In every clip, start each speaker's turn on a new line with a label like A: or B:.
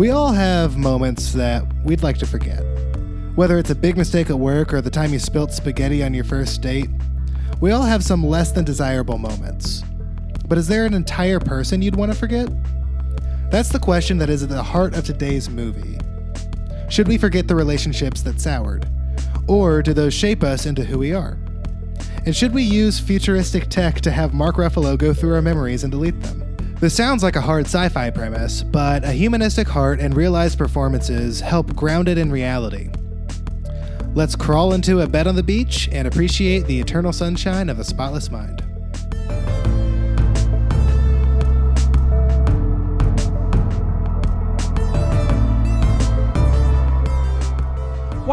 A: We all have moments that we'd like to forget. Whether it's a big mistake at work or the time you spilt spaghetti on your first date, we all have some less than desirable moments. But is there an entire person you'd want to forget? That's the question that is at the heart of today's movie. Should we forget the relationships that soured? Or do those shape us into who we are? And should we use futuristic tech to have Mark Ruffalo go through our memories and delete them? This sounds like a hard sci fi premise, but a humanistic heart and realized performances help ground it in reality. Let's crawl into a bed on the beach and appreciate the eternal sunshine of a spotless mind.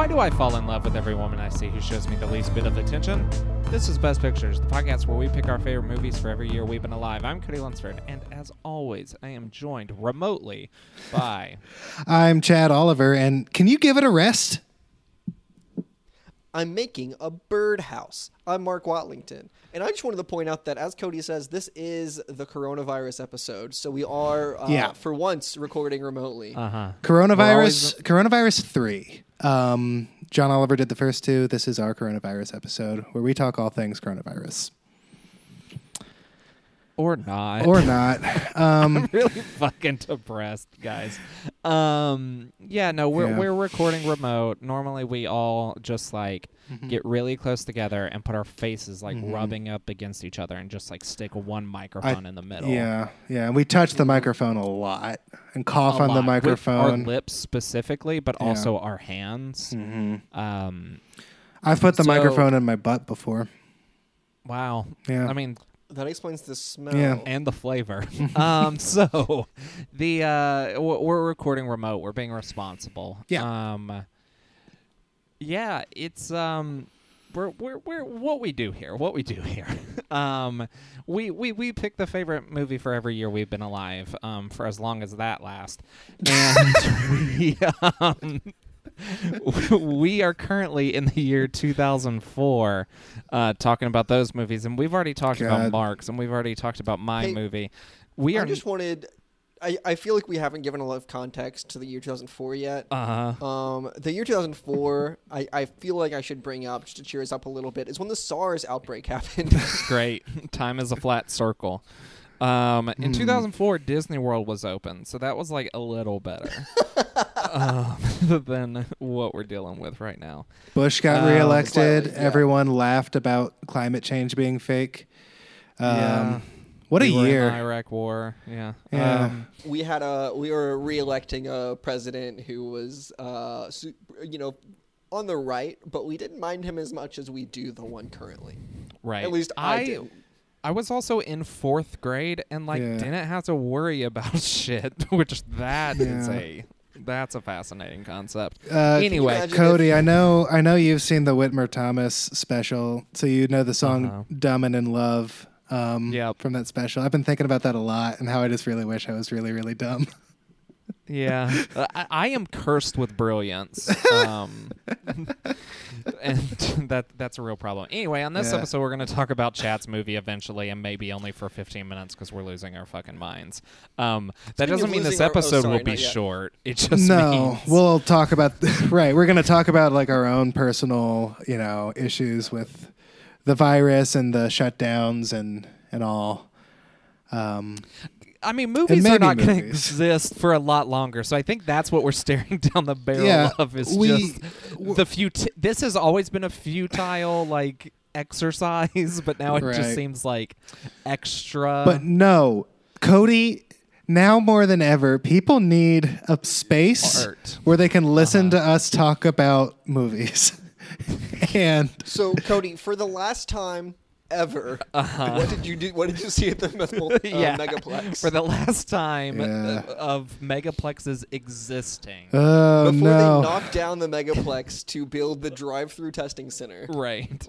B: Why do I fall in love with every woman I see who shows me the least bit of attention? This is Best Pictures, the podcast where we pick our favorite movies for every year we've been alive. I'm Cody Lunsford, and as always, I am joined remotely by.
A: I'm Chad Oliver, and can you give it a rest?
C: I'm making a birdhouse. I'm Mark Watlington. And I just wanted to point out that, as Cody says, this is the coronavirus episode. So we are, uh,
A: Yeah.
C: for once, recording remotely.
B: Uh huh.
A: Coronavirus, coronavirus three. Um, John Oliver did the first two. This is our coronavirus episode where we talk all things coronavirus,
B: Or not.
A: or not. Um,
B: I'm really fucking depressed, guys. Um, yeah, no, we're
A: Yeah.
B: we're recording remote. Normally, we all just like
A: Mm-hmm.
B: get really close together and put our faces like rubbing up against each other and just like stick one microphone in the middle.
A: yeah, yeah. And we touch the microphone a lot and cough
B: a
A: on the
B: lot, with
A: microphone.
B: our lips specifically, but
A: Yeah.
B: also our hands.
A: Mhm.
B: Um,
A: I've put the
B: So-
A: microphone in my butt before.
B: wow.
A: Yeah.
B: I mean,
C: that explains the smell.
A: Yeah.
B: and the flavor. um, so the uh, w- we're recording remote. We're being responsible.
A: Yeah.
B: Um, yeah, it's um. We're, we're, we're what we do here. What we do here. um, we, we we pick the favorite movie for every year we've been alive. Um, for as long as that lasts, and we um, we are currently in the year 2004 uh, talking about those movies and we've already talked about
A: God.
B: mark's and we've already talked about my
C: Hey,
B: movie we
C: I
B: are
C: just wanted. I, I feel like we haven't given a lot of context to the year 2004 yet.
B: uh
C: Um, the year 2004, I, I feel like I should bring up just to cheer us up a little bit is when the SARS outbreak happened.
B: great time is a flat circle um, in 2004 disney world was open so that was like a little better um, than what we're dealing with right now
A: Bush got
B: Um,
A: reelected.
C: slightly, yeah.
A: Everyone laughed about climate change being fake. Um,
B: Yeah.
A: What
B: We
A: a
B: were in
A: year!
B: iraq war yeah
A: Yeah.
B: um,
C: we had a we were re-electing a president who was uh you know on the right, but we didn't mind him as much as we do the one currently.
B: right
C: At least I, do.
B: I was also in fourth grade and like
A: Yeah.
B: didn't have to worry about shit, which that is
A: Yeah.
B: a that's a fascinating concept.
A: Uh,
B: anyway,
A: Cody, I know, I know you've seen the Whitmer Thomas special, so you know the song
B: Uh-huh.
A: "Dumb and in Love" um,
B: Yep.
A: from that special. I've been thinking about that a lot, and how I just really wish I was really, really dumb.
B: yeah, Uh, I, I am cursed with brilliance, um, and that that's a real problem. Anyway, on this
A: Yeah.
B: episode, we're going to talk about Chad's movie eventually, and maybe only for 15 minutes because we're losing our fucking minds. Um, that
C: Speaking
B: doesn't mean this
C: losing our- oh,
B: episode
C: sorry,
B: will be
C: yet.
B: short. It just
A: no,
B: means
A: we'll talk about right. We're going to talk about like our own personal, you know, issues with the virus and the shutdowns and and all. Um,
B: I mean, movies are not going to exist for a lot longer. So I think that's what we're staring down the barrel
A: Yeah,
B: of is
A: we-
B: just the fut. This has always been a futile like exercise, but now it
A: Right.
B: just seems like extra.
A: but no, Cody. Now more than ever, people need a space
B: Art.
A: where they can listen
B: Uh-huh.
A: to us talk about movies. and
C: So Cody, for the last time ever, what did you do? What did you see at the Mel- uh,
B: Uh-huh. yeah,
C: Megaplex?
B: for the last time
A: Yeah.
B: uh, of megaplexes existing.
A: oh
C: Before
A: no,
C: they knocked down the Megaplex to build the drive-through testing center.
B: right.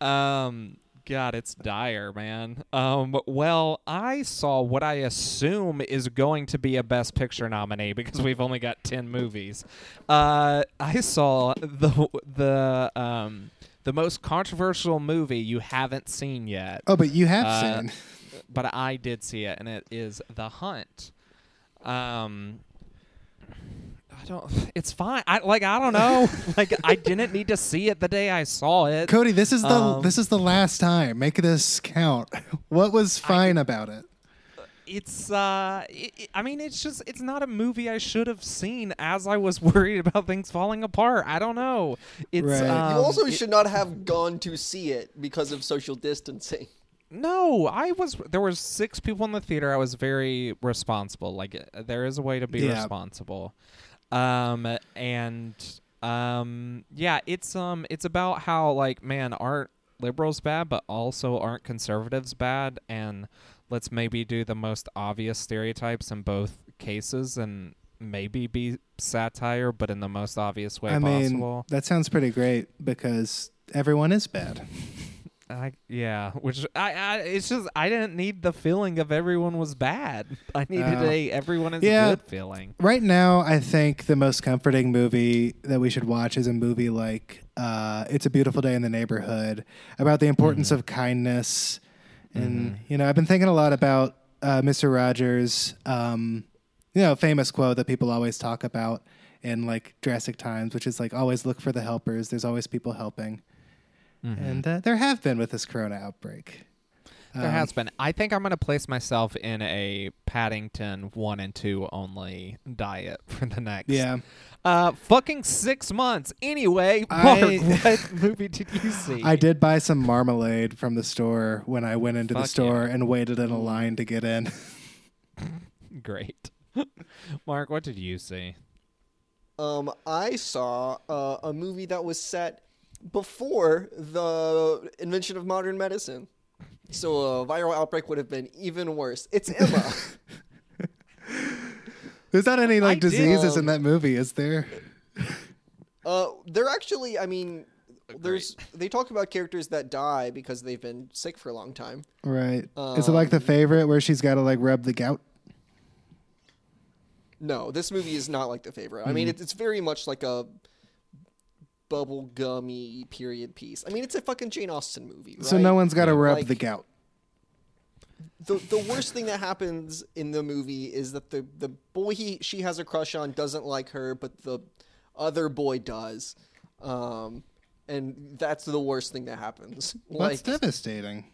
B: Um God, it's dire, man. Um, well, I saw what I assume is going to be a Best Picture nominee because we've only got ten movies. Uh, I saw the the um the most controversial movie you haven't seen yet,
A: oh, but you have
B: Uh,
A: seen.
B: but I did see it, and it is The Hunt. Um, I don't. It's fine. I like. I don't know. like I didn't need to see it the day I saw it.
A: Cody, this is the
B: Um,
A: this is the last time. Make this count. What was fine about it?
B: It's. uh it, it- I mean, it's just. It's not a movie I should have seen as I was worried about things falling apart. I don't know. It's.
A: Right. You
B: Um,
C: you also
B: it-
C: should not have gone to see it because of social distancing.
B: No, I was. There were six people in the theater. I was very responsible. Like uh, there is a way to be
A: Yeah.
B: responsible. Um and um yeah, it's um it's about how like man aren't liberals bad, but also aren't conservatives bad, and let's maybe do the most obvious stereotypes in both cases and maybe be satire, but in the most obvious way
A: I mean,
B: possible.
A: that sounds pretty great because everyone is bad.
B: I yeah, which I, I it's just I didn't need the feeling of everyone was bad. I needed
A: Oh.
B: a everyone is
A: Yeah.
B: good feeling.
A: Right now, I think the most comforting movie that we should watch is a movie like uh, "It's a Beautiful Day in the Neighborhood" about the importance
B: Mm-hmm.
A: of kindness. And you know, I've been thinking a lot about uh, Mr. Rogers' um, you know famous quote that people always talk about in like drastic times, which is like always look for the helpers. There's always people helping, and uh, there have been with this Corona outbreak.
B: There
A: Um,
B: has been. I think I'm gonna place myself in a Paddington one and two only diet for the next.
A: Yeah.
B: Uh, fucking six months. Anyway,
A: I-
B: Mark, what movie did you see?
A: I did buy some marmalade from the store when I went into the store
B: yeah.
A: and waited in a line to get in.
B: Great. Mark, what did you see?
C: Um, I saw uh, a movie that was set before the invention of modern medicine. So a viral outbreak would have been even worse. It's Emma.
A: There's not any like
B: I did,
A: diseases in
C: um,
A: that movie, is there?
C: uh, they're actually, I mean, there's they talk about characters that die because they've been sick for a long time.
A: Right. is it like the
C: Um,
A: favorite where she's got to like rub the gout?
C: No, this movie is not like the favorite. I mean, it's, it's very much like a bubblegummy period piece. I mean, it's a fucking Jane Austen movie.
A: So no one's got to rub
C: Like,
A: the gout.
C: The the worst thing that happens in the movie is that the the boy he she has a crush on doesn't like her, but the other boy does, um, and that's the worst thing that happens.
A: Well, that's devastating.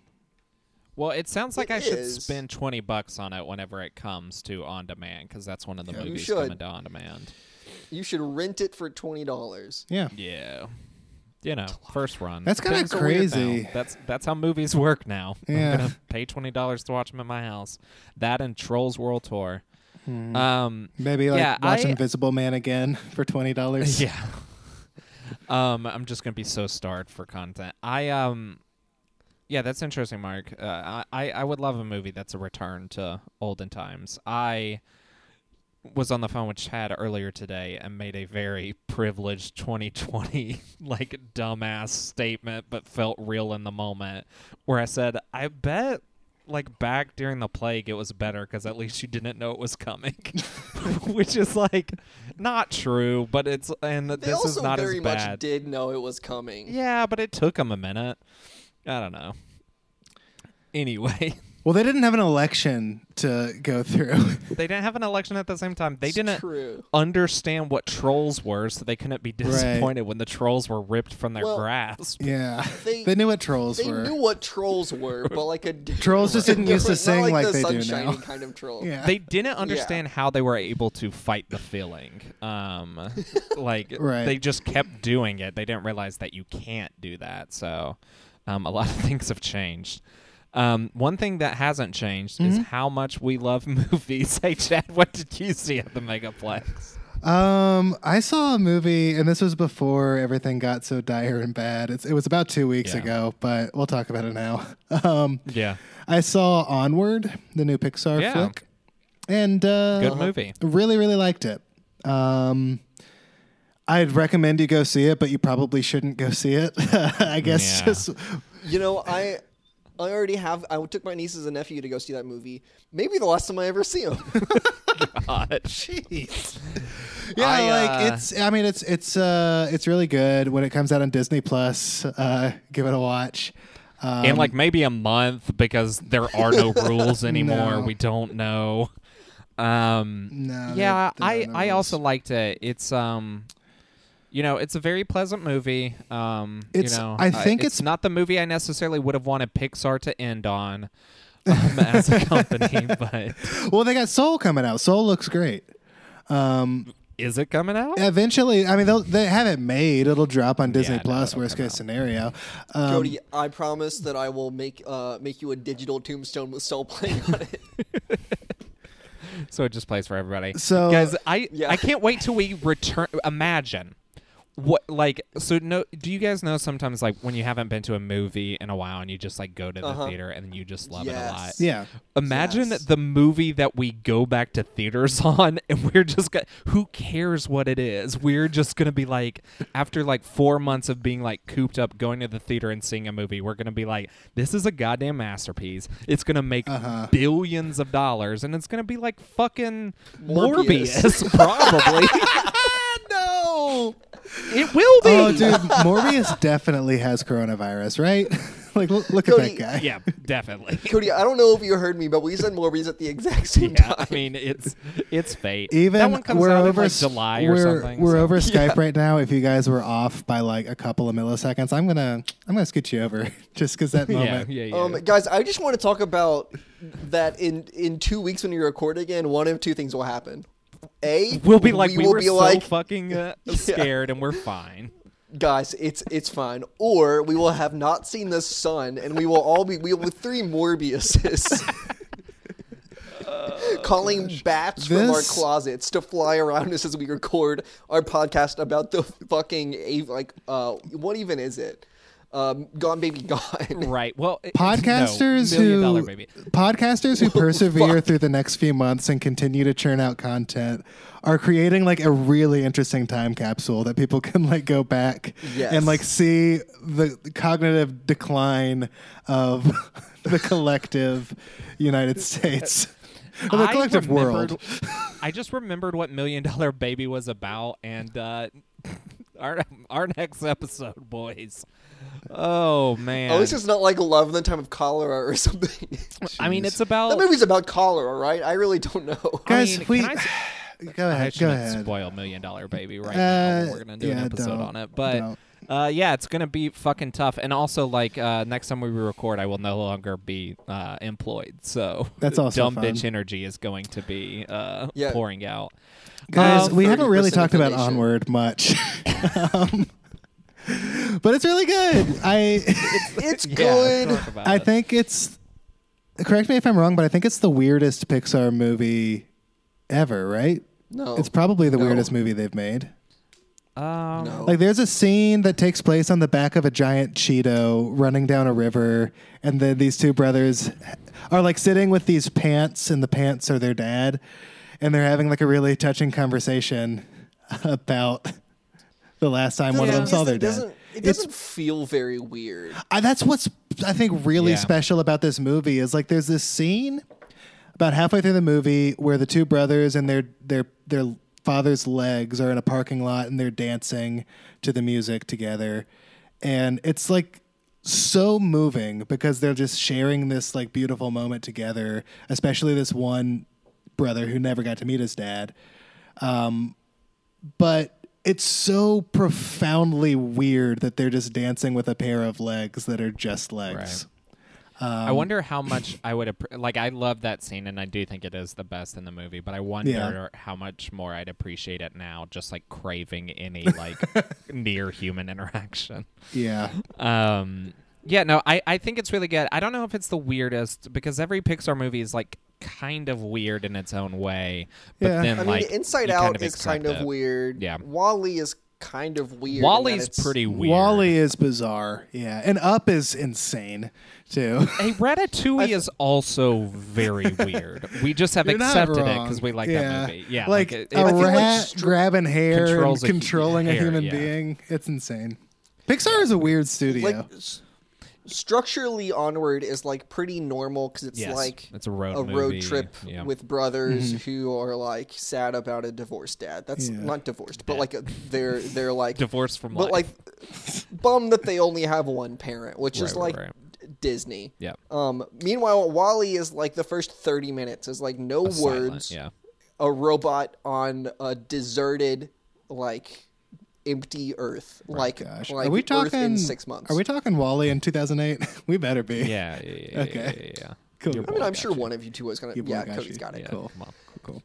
B: Well, it sounds like
C: It
B: I should
C: is.
B: spend twenty bucks on it whenever it comes to on demand because that's one of the
C: you
B: movies coming to on demand.
C: you should rent it for twenty dollars.
A: Yeah.
B: Yeah. You know, first run.
A: That's kinda
B: Things are weird now.
A: crazy.
B: That's that's how movies work now.
A: Yeah.
B: I'm gonna pay twenty dollars to watch them at my house. That and Trolls World Tour.
A: Hmm.
B: Um,
A: Maybe like
B: yeah,
A: watch
B: I-
A: Invisible Man again for twenty dollars.
B: yeah. um, I'm just gonna be so starved for content. I um, yeah, that's interesting, Mark. Uh, I I would love a movie that's a return to olden times. I was on the phone with Chad earlier today and made a very privileged 2020 like dumbass statement, but felt real in the moment. Where I said, "I bet." Like back during the plague, it was better because at least you didn't know it was coming, which is like not true. But it's and
C: They
B: this is not
C: very
B: as
C: much
B: bad.
C: did know it was coming.
B: Yeah, but it took them a minute. I don't know. Anyway,
A: Well, they didn't have an election to go through.
B: they didn't have an election at the same time. They
C: It's
B: didn't
C: True.
B: understand what trolls were, so they couldn't be disappointed when the trolls were ripped from their
C: Well,
B: grasp.
A: yeah.
C: They-
A: They, knew what trolls
C: They
A: were.
C: They knew what trolls were, but like a different-
A: Trolls just didn't used to
C: different-
A: sing
C: like,
A: like
C: the
A: they do now.
C: kind of troll.
A: yeah.
B: They didn't understand how they were able to fight the feeling. Um, like
A: Right.
B: they just kept doing it. They didn't realize that you can't do that. So, um, a lot of things have changed. Um, one thing that hasn't changed is how much we love movies. Hey, Chad, what did you see at the Megaplex?
A: Um, I saw a movie, and this was before everything got so dire and bad. It's, it was about two weeks
B: Yeah.
A: ago, but we'll talk about it now. Um,
B: Yeah,
A: I saw Onward, the new Pixar
B: Yeah.
A: flick, and uh,
B: good movie.
A: really, really liked it. Um, I'd recommend you go see it, but you probably shouldn't go see it. I guess
B: Yeah.
A: just
C: You know, I I already have. I took my nieces and nephew to go see that movie. Maybe the last time I ever see them.
B: God.
A: Jeez. Yeah,
B: I,
A: like
B: uh,
A: it's. I mean, it's it's uh it's really good when it comes out on Disney Plus. Uh, give it a watch. Um,
B: in like maybe a month because there are no rules anymore.
A: No.
B: We don't know. Um,
A: No,
B: yeah,
A: they're-
B: I
A: they're not
B: I
A: those.
B: also liked it. It's um, you know, it's a very pleasant movie. Um,
A: It's-
B: you know,
A: I think
B: it's,
A: it's-
B: not the movie I necessarily would have wanted Pixar to end on. Um, as a company, but
A: Well, they got Soul coming out. Soul looks great. Um,
B: is it coming out?
A: eventually, I mean, they'll, they have it made. It'll drop on Disney
B: no,
A: Plus.
B: it'll
A: Worst case
B: out.
A: scenario. Um,
C: Cody, I promise that I will make uh make you a digital tombstone with Soul playing on it.
B: So it just plays for everybody.
A: So-
B: guys, I
C: Yeah.
B: I can't wait till we return. Imagine what like so no do you guys know sometimes like when you haven't been to a movie in a while and you just like go to the
C: Uh-huh.
B: theater and you just love it a lot
A: yeah.
B: imagine
C: Yes.
B: the movie that we go back to theaters on and we're just got who cares what it is we're just gonna be like after like four months of being like cooped up going to the theater and seeing a movie we're gonna be like this is a goddamn masterpiece it's gonna make
A: Uh-huh.
B: billions of dollars and it's gonna be like fucking
C: Morbius.
B: morbius probably
A: no.
B: It will be
A: Oh, dude, Morbius definitely has coronavirus, right? like, look, look at
C: Cody-
A: that guy.
B: yeah definitely
C: Cody, I don't know if you heard me, but we said Morbius at the exact same
B: yeah,
C: time.
B: I mean it's it's fate.
A: Even
B: that one comes
A: we're
B: out
A: over
B: in like
A: s-
B: July
A: we're,
B: or something.
A: We're
B: so-
A: over Skype
C: Yeah.
A: right now. If you guys were off by like a couple of milliseconds, I'm gonna I'm gonna scoot you over just because that
B: Yeah,
A: moment.
B: yeah, yeah.
C: Um, guys, I just want to talk about that in in two weeks when you record again. One of two things will happen. A,
B: we'll be like we,
C: will
B: were
C: be
B: so
C: like,
B: fucking uh, scared and we're fine.
C: guys, it's it's fine. Or we will have not seen the sun, and we will all be we will be three Morbiuses. Calling bats from our closets to fly around us as we record our podcast about the fucking a- like uh what even is it? Um, Gone Baby Gone.
B: Right. Well,
A: Podcasters
B: no,
A: who
B: dollar baby.
A: podcasters who persevere
C: fuck?
A: through the next few months and continue to churn out content are creating like a really interesting time capsule that people can like go back
C: Yes.
A: and like see the cognitive decline of the collective United States. Or the collective
B: remembered-
A: world.
B: I just remembered what Million Dollar Baby was about, and uh, our our next episode, boys. Oh man.
C: Oh, this is not like Love in the Time of Cholera or something.
B: I mean, it's about.
C: that movie's about cholera, right? I really don't know.
A: Guys,
B: mean,
A: we
B: can I s-
A: go
B: I
A: ahead. Go
B: shouldn't
A: ahead.
B: spoil Million Dollar Baby right
A: Uh,
B: now. We're gonna do an episode
A: don't,
B: on it, but
A: don't.
B: uh, yeah, it's gonna be fucking tough. And also, like uh, next time we record, I will no longer be uh, employed, so
A: That's also
B: dumb
A: fun.
B: bitch energy is going to be uh,
C: Yeah.
B: pouring out.
A: Guys,
B: Um,
A: we haven't really
C: 30%
A: talked about
C: inflation.
A: Onward much. um, but it's really good. I
C: It's
B: Yeah,
C: good.
B: talk about
A: I
B: it.
A: think it's correct me if I'm wrong, but I think it's the weirdest Pixar movie ever, right?
C: No,
A: It's probably the
C: No.
A: weirdest movie they've made.
B: Um,
C: no.
A: Like there's a scene that takes place on the back of a giant Cheeto running down a river, and then these two brothers are like sitting with these pants, and the pants are their dad, and they're having like a really touching conversation about the last time one of them saw
C: It
A: their dad.
C: doesn't. It
A: It's-
C: doesn't feel very weird.
A: I, that's what's I think really
B: Yeah.
A: special about this movie is like there's this scene about halfway through the movie where the two brothers and their their their father's legs are in a parking lot and they're dancing to the music together and it's like so moving because they're just sharing this like beautiful moment together especially this one brother who never got to meet his dad um, but it's so profoundly weird that they're just dancing with a pair of legs that are just legs.
B: I wonder how much I would appre like. I love that scene, and I do think it is the best in the movie. But I wonder
A: Yeah.
B: how much more I'd appreciate it now, just like craving any like near human interaction.
A: Yeah.
B: Um, yeah, no, I, I think it's really good. I don't know if it's the weirdest because every Pixar movie is like kind of weird in its own way. But
A: Yeah.
B: then
C: I mean,
B: like
C: Inside Out
B: kind of
C: is kind of
B: it.
C: weird.
B: Yeah.
C: WALL-E is kind of weird. WALL-E's
B: pretty weird.
A: WALL-E is bizarre. Yeah. And Up is insane too.
B: Hey, Ratatouille is also very weird. We just have
A: You're
B: accepted it because we like
A: yeah.
B: that movie. Yeah,
A: Like,
B: it-
A: a
B: it-
C: I like
A: rat
C: str-
A: grabbing hair
B: controls
A: and controlling a
B: hair,
A: human
B: yeah.
A: being. It's insane. Pixar is a weird studio.
C: like s- structurally onward is like pretty normal because it's
B: Yes,
C: like
B: it's a road
C: road
B: movie,
C: trip
B: yeah.
C: with brothers who are like sad about a divorced dad. That's
A: Mm-hmm. Yeah.
C: not divorced, but like a, they're they're like
B: divorced from
C: but
B: life.
C: like bummed that they only have one parent, which is
B: Right, right,
C: like
B: right.
C: D- Disney.
B: yeah,
C: Um, meanwhile, WALL-E is like the first thirty minutes is like no
B: A silent,
C: words,
B: yeah.
C: a robot on a deserted, like empty Earth, like
A: Oh Gosh,
C: like
A: are we
C: Earth
A: talking
C: in six months.
A: Are we talking WALL-E in 2008? we better be.
B: Yeah, yeah, yeah, yeah,
A: Okay.
B: yeah, yeah,
A: Cool.
B: Your
C: I mean, I'm sure
B: you.
C: one of you two was gonna.
A: Your
C: Yeah,
A: got
C: Cody's
A: you.
C: got it.
B: Yeah,
A: Cool.
B: come on.
A: Cool.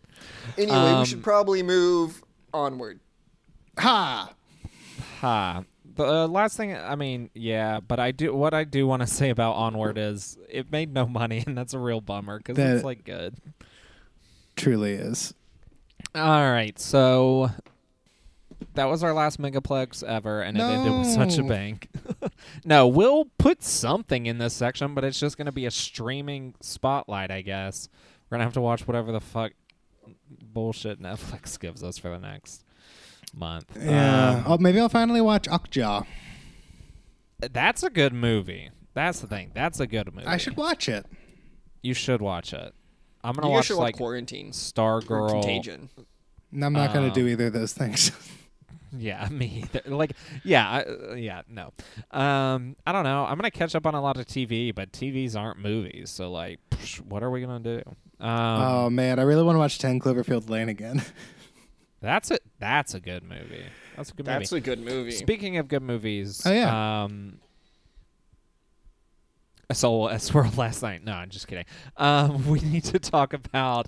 C: Anyway,
B: Um,
C: we should probably move onward.
A: Ha!
B: Ha. The uh, last thing, I mean, yeah, but I do. What I do want to say about Onward is it made no money, and that's a real bummer because it's like good.
A: Truly is.
B: All right, so that was our last megaplex ever, and it ended with such a
A: No.
B: bang. no, we'll put something in this section, but it's just going to be a streaming spotlight, I guess. We're gonna have to watch whatever the fuck bullshit Netflix gives us for the next month.
A: Yeah.
B: Um,
A: oh, maybe I'll finally watch Okja.
B: That's a good movie. That's the thing. That's a good movie.
A: I should watch it.
B: You should watch it. I'm gonna
C: You
B: watch
C: should watch
B: like
C: Quarantine or
B: Stargirl.
C: Contagion.
A: I'm not going
B: Um,
A: to do either of those things.
B: Yeah, me either. Like, yeah, I, uh, yeah, no. Um, I don't know. I'm gonna catch up on a lot of TV, but TVs aren't movies, so like, psh, what are we gonna do? Um,
A: oh man, I really want to watch 10 Cloverfield Lane again.
B: that's a that's a good movie. That's a good
C: That's
B: movie.
C: That's a good movie.
B: Speaking of good movies,
A: Oh, yeah.
B: Um, I saw a swirl last night. No, I'm just kidding. Um, we need to talk about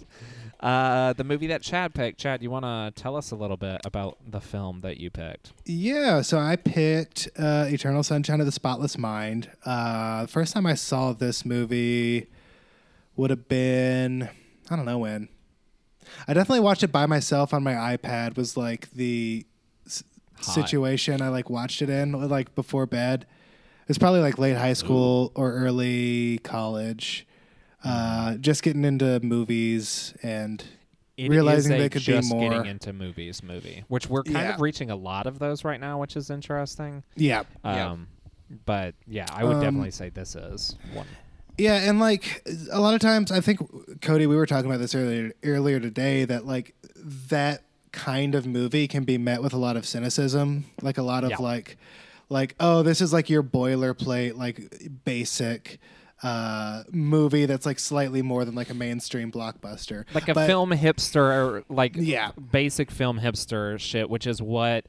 B: uh, the movie that Chad picked. Chad, you want to tell us a little bit about the film that you picked?
A: Yeah, so I picked uh, Eternal Sunshine of the Spotless Mind. Uh, the first time I saw this movie would have been I don't know when. I definitely watched it by myself on my iPad. Was like the s- situation I like watched it in like before bed. It's probably like late high school or early college. Uh, just getting into movies and
B: It
A: Realizing
B: is a
A: they could be
B: just
A: more-
B: getting into movies movie, which we're kind
A: Yeah.
B: of reaching a lot of those right now, which is interesting.
A: yeah,
C: Yeah.
B: Um, but yeah, I would
A: Um,
B: definitely say this is one.
A: Yeah, and like a lot of times, I think Cody, we were talking about this earlier earlier today that like that kind of movie can be met with a lot of cynicism, like a lot of
B: Yeah.
A: like, like oh, this is like your boilerplate, like basic uh movie that's like slightly more than like a mainstream blockbuster
B: like a
A: But-
B: film hipster, or like
A: Yeah.
B: basic film hipster shit, which is what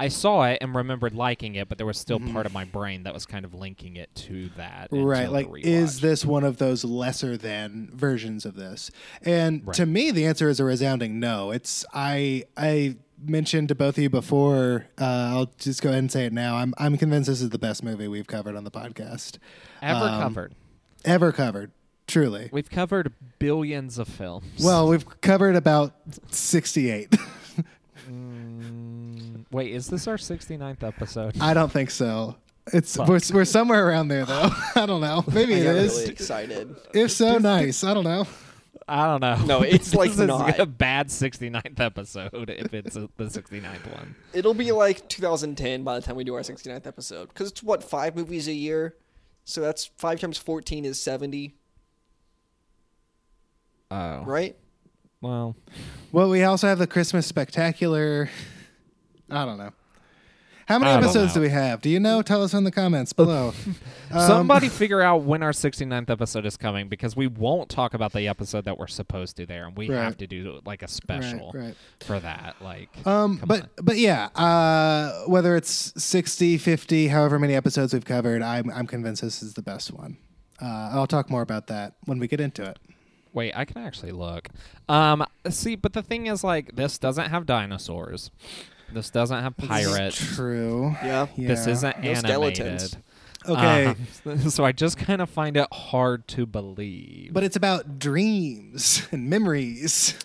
B: I saw it and remembered liking it, but there was still part of my brain that was kind of linking it to that.
A: Mm-hmm. right like is this one of those lesser than versions of this and
B: Right.
A: to me the answer is a resounding no it's i i mentioned to both of you before uh, i'll just go ahead and say it now i'm i'm convinced this is the best movie we've covered on the podcast
B: ever
A: um,
B: covered?
A: Ever covered truly
B: We've covered billions of films.
A: well we've covered about 68
B: Mm, wait, is this our 69th episode?
A: i don't think so it's
B: Fuck.
A: we're, we're somewhere around there though i don't know maybe
C: I
A: it
C: really excited.
A: if so nice i don't know
B: I don't know.
C: No, it's, like,
B: is
C: not.
B: a bad 69th episode if it's a, the 69th one.
C: It'll be like 2010 by the time we do our 69th episode. Because it's what, five movies a year? So that's five times 14 is 70,
B: Oh,
C: right?
B: well,
A: Well, we also have the Christmas spectacular. I don't know. How many
B: I don't
A: episodes
B: know.
A: do we have? Do you know? Tell us in the comments below. Um,
B: somebody figure out when our 69th episode is coming because we won't talk about the episode that we're supposed to there, and we
A: Right.
B: have to do like a special
A: Right, right.
B: for that. Like,
A: Um,
B: come
A: but
B: on.
A: but yeah, uh, whether it's 60, 50, however many episodes we've covered, I'm I'm convinced this is the best one. Uh, I'll talk more about that when we get into it.
B: wait, I can actually look. Um, see, but the thing is, like, this doesn't have dinosaurs. This doesn't have pirates.
A: True.
C: Yeah.
A: Yeah.
B: This isn't
C: No
B: animated.
C: skeletons.
A: Okay.
B: Um, so I just kind of find it hard to believe.
A: but it's about dreams and memories.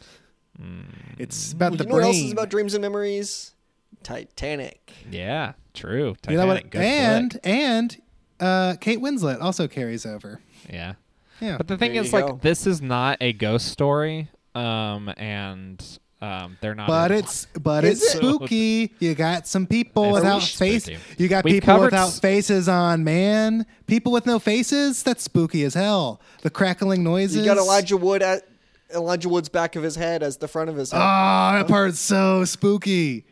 A: It's about
C: Well,
A: the
C: you know what else is about dreams and memories? Titanic.
B: yeah, true. Titanic,
A: you know what?
B: good
A: And
B: flick.
A: and uh, Kate Winslet also carries over.
B: yeah.
A: Yeah.
B: But the thing
C: There
B: is, like,
C: go.
B: this is not a ghost story. Um, and um, they're not.
A: But
B: in-
A: it's but
C: Is
A: it's
C: it?
A: spooky. You got some people
B: It's
A: without
B: spooky.
A: You got
B: We've
A: people
B: covered
A: without
B: s-
A: faces on. Man, people with no faces. That's spooky as hell. The crackling noises.
C: You got Elijah Wood at Elijah Wood's back of his head as the front of his head.
A: Oh, that part's so spooky.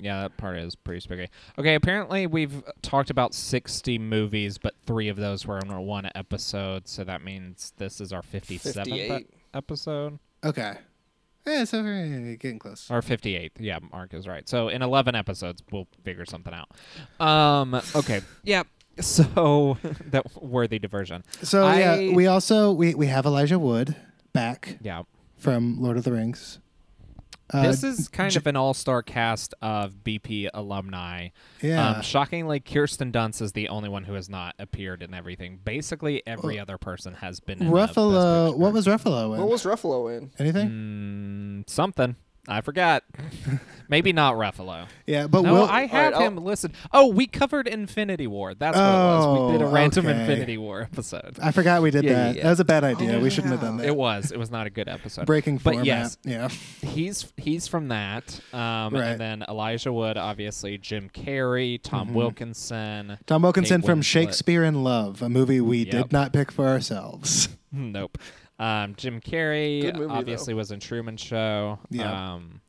B: Yeah, that part is pretty spooky. Okay, apparently we've talked about 60 movies, but three of those were in one episode, so that means this is our 57th e-
C: 58.
B: episode.
A: Okay. Yeah, so uh, getting close.
B: or 58th. Yeah, Mark is right. So in 11 episodes, we'll figure something out. Um, okay. Yeah. So that worthy diversion.
A: So
B: I-
A: yeah, we also we we have Elijah Wood back
B: Yeah.
A: from Lord of the Rings. Uh,
B: this is kind
A: J-
B: of an all-star cast of BP alumni.
A: yeah.
B: Um, shockingly, Kirsten Dunst is the only one who has not appeared in everything. Basically, every other person has been in a Best
A: Ruffalo.
B: Picture.
A: What was Ruffalo in?
C: What was Ruffalo in?
A: Anything?
B: Mm, something? I forgot. Maybe not Ruffalo.
A: Yeah, but
B: no,
A: Will,
B: I have
C: I'll-
B: him listed. Oh, we covered Infinity War. That's what it was. We did a
A: Oh,
B: random
A: okay.
B: Infinity War episode.
A: I forgot we did
B: Yeah, yeah,
A: that.
B: yeah.
A: That was a bad idea. we shouldn't have done that.
B: It was. It was not a good episode.
A: Breaking
B: But
A: format.
B: yes,
A: Yeah.
B: he's he's from that. Um,
A: Right.
B: And then Elijah Wood, obviously, Jim Carrey, Tom
A: Mhm.
B: Wilkinson.
A: Tom Wilkinson
B: Kate
A: from
B: Winslet.
A: Shakespeare in Love, a movie we
B: Yep.
A: did not pick for ourselves.
B: nope. Um, Jim Carrey
C: movie,
B: obviously was in Truman Show.
A: Yeah.
B: Um,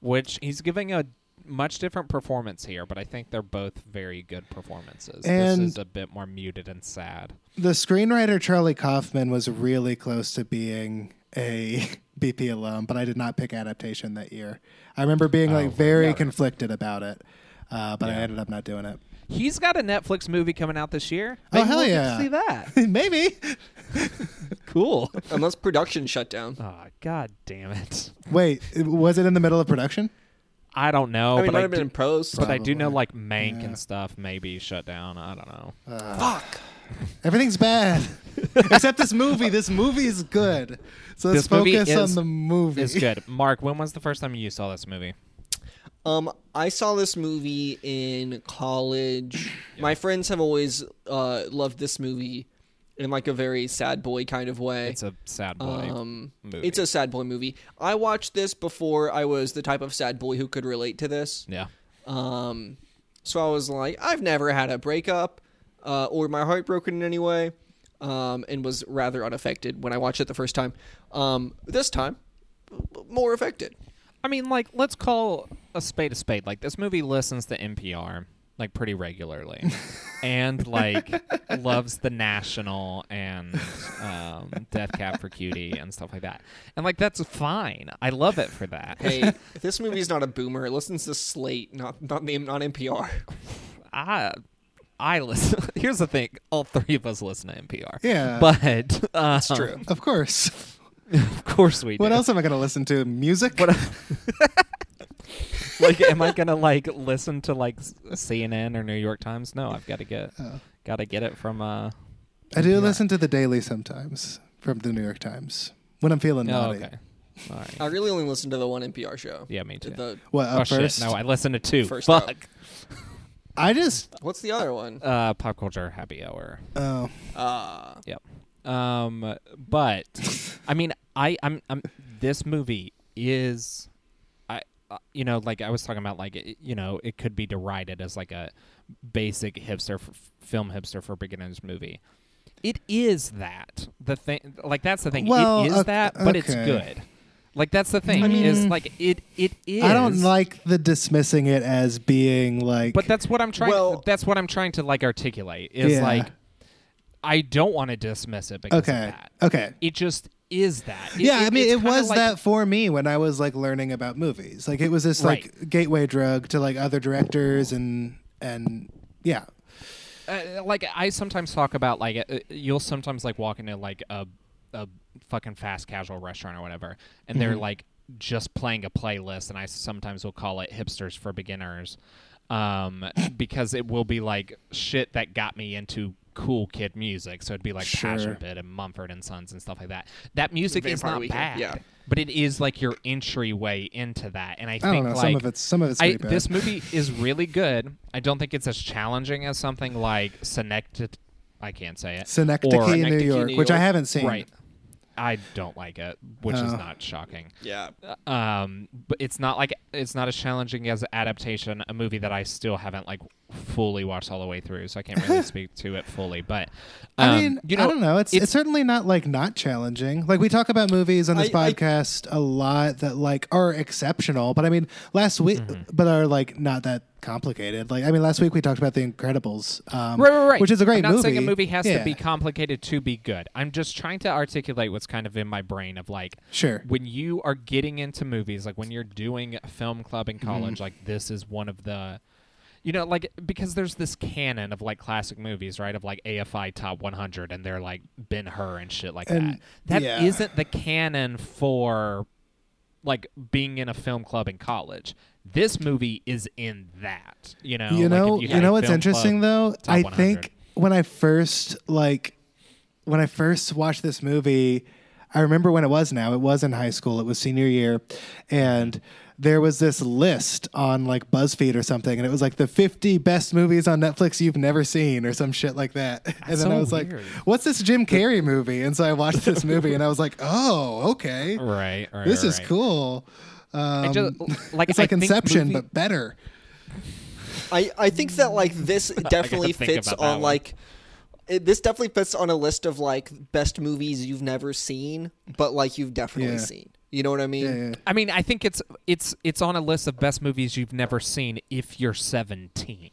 B: which he's giving a much different performance here, but I think they're both very good performances.
A: And-
B: this is a bit more muted and sad.
A: The screenwriter Charlie Kaufman was really close to being a BP alum, but I did not pick adaptation that year. I remember being
B: Oh,
A: like very
C: yeah.
A: conflicted about it, uh, but I ended up not doing it.
B: He's got a Netflix movie coming out this year.
A: Oh,
B: Maybe
A: hell
B: we'll get to
A: yeah.
B: see that.
A: Maybe.
B: cool.
C: Unless production shut down.
B: Oh, god damn it.
A: Wait, was it in the middle of production?
B: I don't know,
C: I mean, it
B: but
C: might
B: I
C: have been
B: do,
C: in post.
B: but I do know like Mank
A: Yeah.
B: and stuff maybe shut down. I don't know.
A: Uh,
C: Fuck.
A: everything's bad. Except this movie. This movie is good. So let's
B: This movie
A: focus
B: is-
A: on the movie.
B: It's good. Mark, when was the first time you saw this movie?
C: Um, I saw this movie in college. My friends have always uh, loved this movie in like a very sad boy kind of way.
B: It's a sad boy
C: um,
B: movie.
C: it's a sad boy movie. I watched this before I was the type of sad boy who could relate to this.
B: yeah.
C: Um, so I was like, I've never had a breakup uh, or my heart broken in any way, um, and was rather unaffected when I watched it the first time. Um, this time, more affected.
B: I mean, like, let's call a spade a spade. Like, this movie listens to NPR like pretty regularly, and like loves the National and um, Death Cab for Cutie and stuff like that. And like, that's fine. I love it for that.
C: Hey, this movie's not a boomer, it listens to Slate, not not name not NPR.
B: I I listen. Here's the thing: all three of us listen to NPR.
A: Yeah.
B: but um,
C: It's true.
A: Of course.
B: Of course we do.
A: What else am I going to listen to? Music?
B: What? like, am I gonna like listen to like CNN or New York Times? No, I've got to get
A: Oh.
B: got to get it from. uh
A: I do
B: Yeah.
A: listen to the Daily sometimes from the New York Times when I'm feeling
B: Oh,
A: naughty.
B: okay. All right.
C: I really only listen to the one NPR show.
B: Yeah, me too.
C: The
A: What
B: oh
A: first?
B: shit! No, I listened to two.
C: First
B: Fuck.
C: up.
A: I just
C: what's the other one?
B: Uh, pop culture happy hour.
A: oh
C: Uh,
B: Um, but I mean, I I'm I'm this movie is, I uh, you know like I was talking about like it, you know it could be derided as like a basic hipster f- film hipster for beginners movie. It is that the thing like that's the thing.
A: Well,
B: it is
A: ok-
B: that, but it's good. Like that's the thing
A: I
B: is
A: mean,
B: like it it is.
A: I don't like the dismissing it as being like
B: But that's what I'm trying.
C: Well-
B: that's what I'm trying to like articulate. Is
A: Yeah.
B: like, I don't want to dismiss it because
A: okay
B: of that.
A: okay
B: It just is that. It-
A: yeah,
B: it-
A: I mean, it was
B: like-
A: that for me when I was like learning about movies. Like, it was this like gateway drug to like other directors and and yeah,
B: Uh, like I sometimes talk about like uh, you'll sometimes like walk into like a a fucking fast casual restaurant or whatever, and they're
A: Mhm.
B: like just playing a playlist, and I sometimes will call it hipsters for beginners, um, because it will be like shit that got me into cool kid music. So it'd be like
A: Sure.
B: Passion Pit and Mumford and Sons and stuff like that. That music is not
C: Weekend,
B: bad,
C: yeah.
B: but it is like your entryway into that, and I
A: I
B: think
A: don't know.
B: like
A: some of it's some of it's
B: I,
A: bad.
B: this movie is really good. I don't think it's as challenging as something like Synecdoche. I can't say it.
A: Synecdoche,
B: or-
A: New
C: Synecdoche,
A: York,
C: New
A: which I haven't seen.
B: Right. I don't like it, which is
A: Oh.
B: not shocking.
C: yeah.
B: Um, but it's not like it's not as challenging as adaptation, a movie that I still haven't like fully watched all the way through, so I can't really speak to it fully. But um,
A: I mean,
B: you know,
A: I don't know. It's, it's certainly not like not challenging. Like we talk about movies on this
C: I- I-
A: podcast a lot that like are exceptional, but I mean, last week,
B: Mm-hmm.
A: but are like not that complicated. Like I mean, last week we talked about The Incredibles, um,
B: Right, right, right.
A: which is a great
B: I'm not
A: movie.
B: saying a movie has
A: Yeah.
B: to be complicated to be good. I'm just trying to articulate what's kind of in my brain of like
A: Sure.
B: when you are getting into movies, like when you're doing film club in
A: Mm-hmm.
B: college, like this is one of the you know, like because there's this canon of like classic movies, right? Of like AFI top 100, and they're like Ben Hur and shit like
A: And-
B: that. That
A: yeah.
B: not the canon for like being in a film club in college. This movie is in that, you know.
A: you
B: Like,
A: know,
B: you
A: you, know what's interesting
B: club
A: though? I
B: 100.
A: think when I first like when I first watched this movie, I remember when it was now. It was in high school. It was senior year, and there was this list on like BuzzFeed or something, and it was like the 50 best movies on Netflix you've never seen or some shit like that. and then
B: so
A: I was like, "What's this Jim Carrey movie?" And so I watched this movie, and I was like, "Oh, okay,
B: Right, right.
A: this is cool." Um,
B: I just like
A: it's
B: I
A: like
B: think
A: Inception,
B: movie-
A: but better.
C: I, I think that like this definitely fits on like it, this definitely fits on a list of like best movies you've never seen, but like you've definitely
A: Yeah.
C: seen. You know what I mean?
A: Yeah, yeah.
B: I mean, I think it's it's it's on a list of best movies you've never seen if you're 17.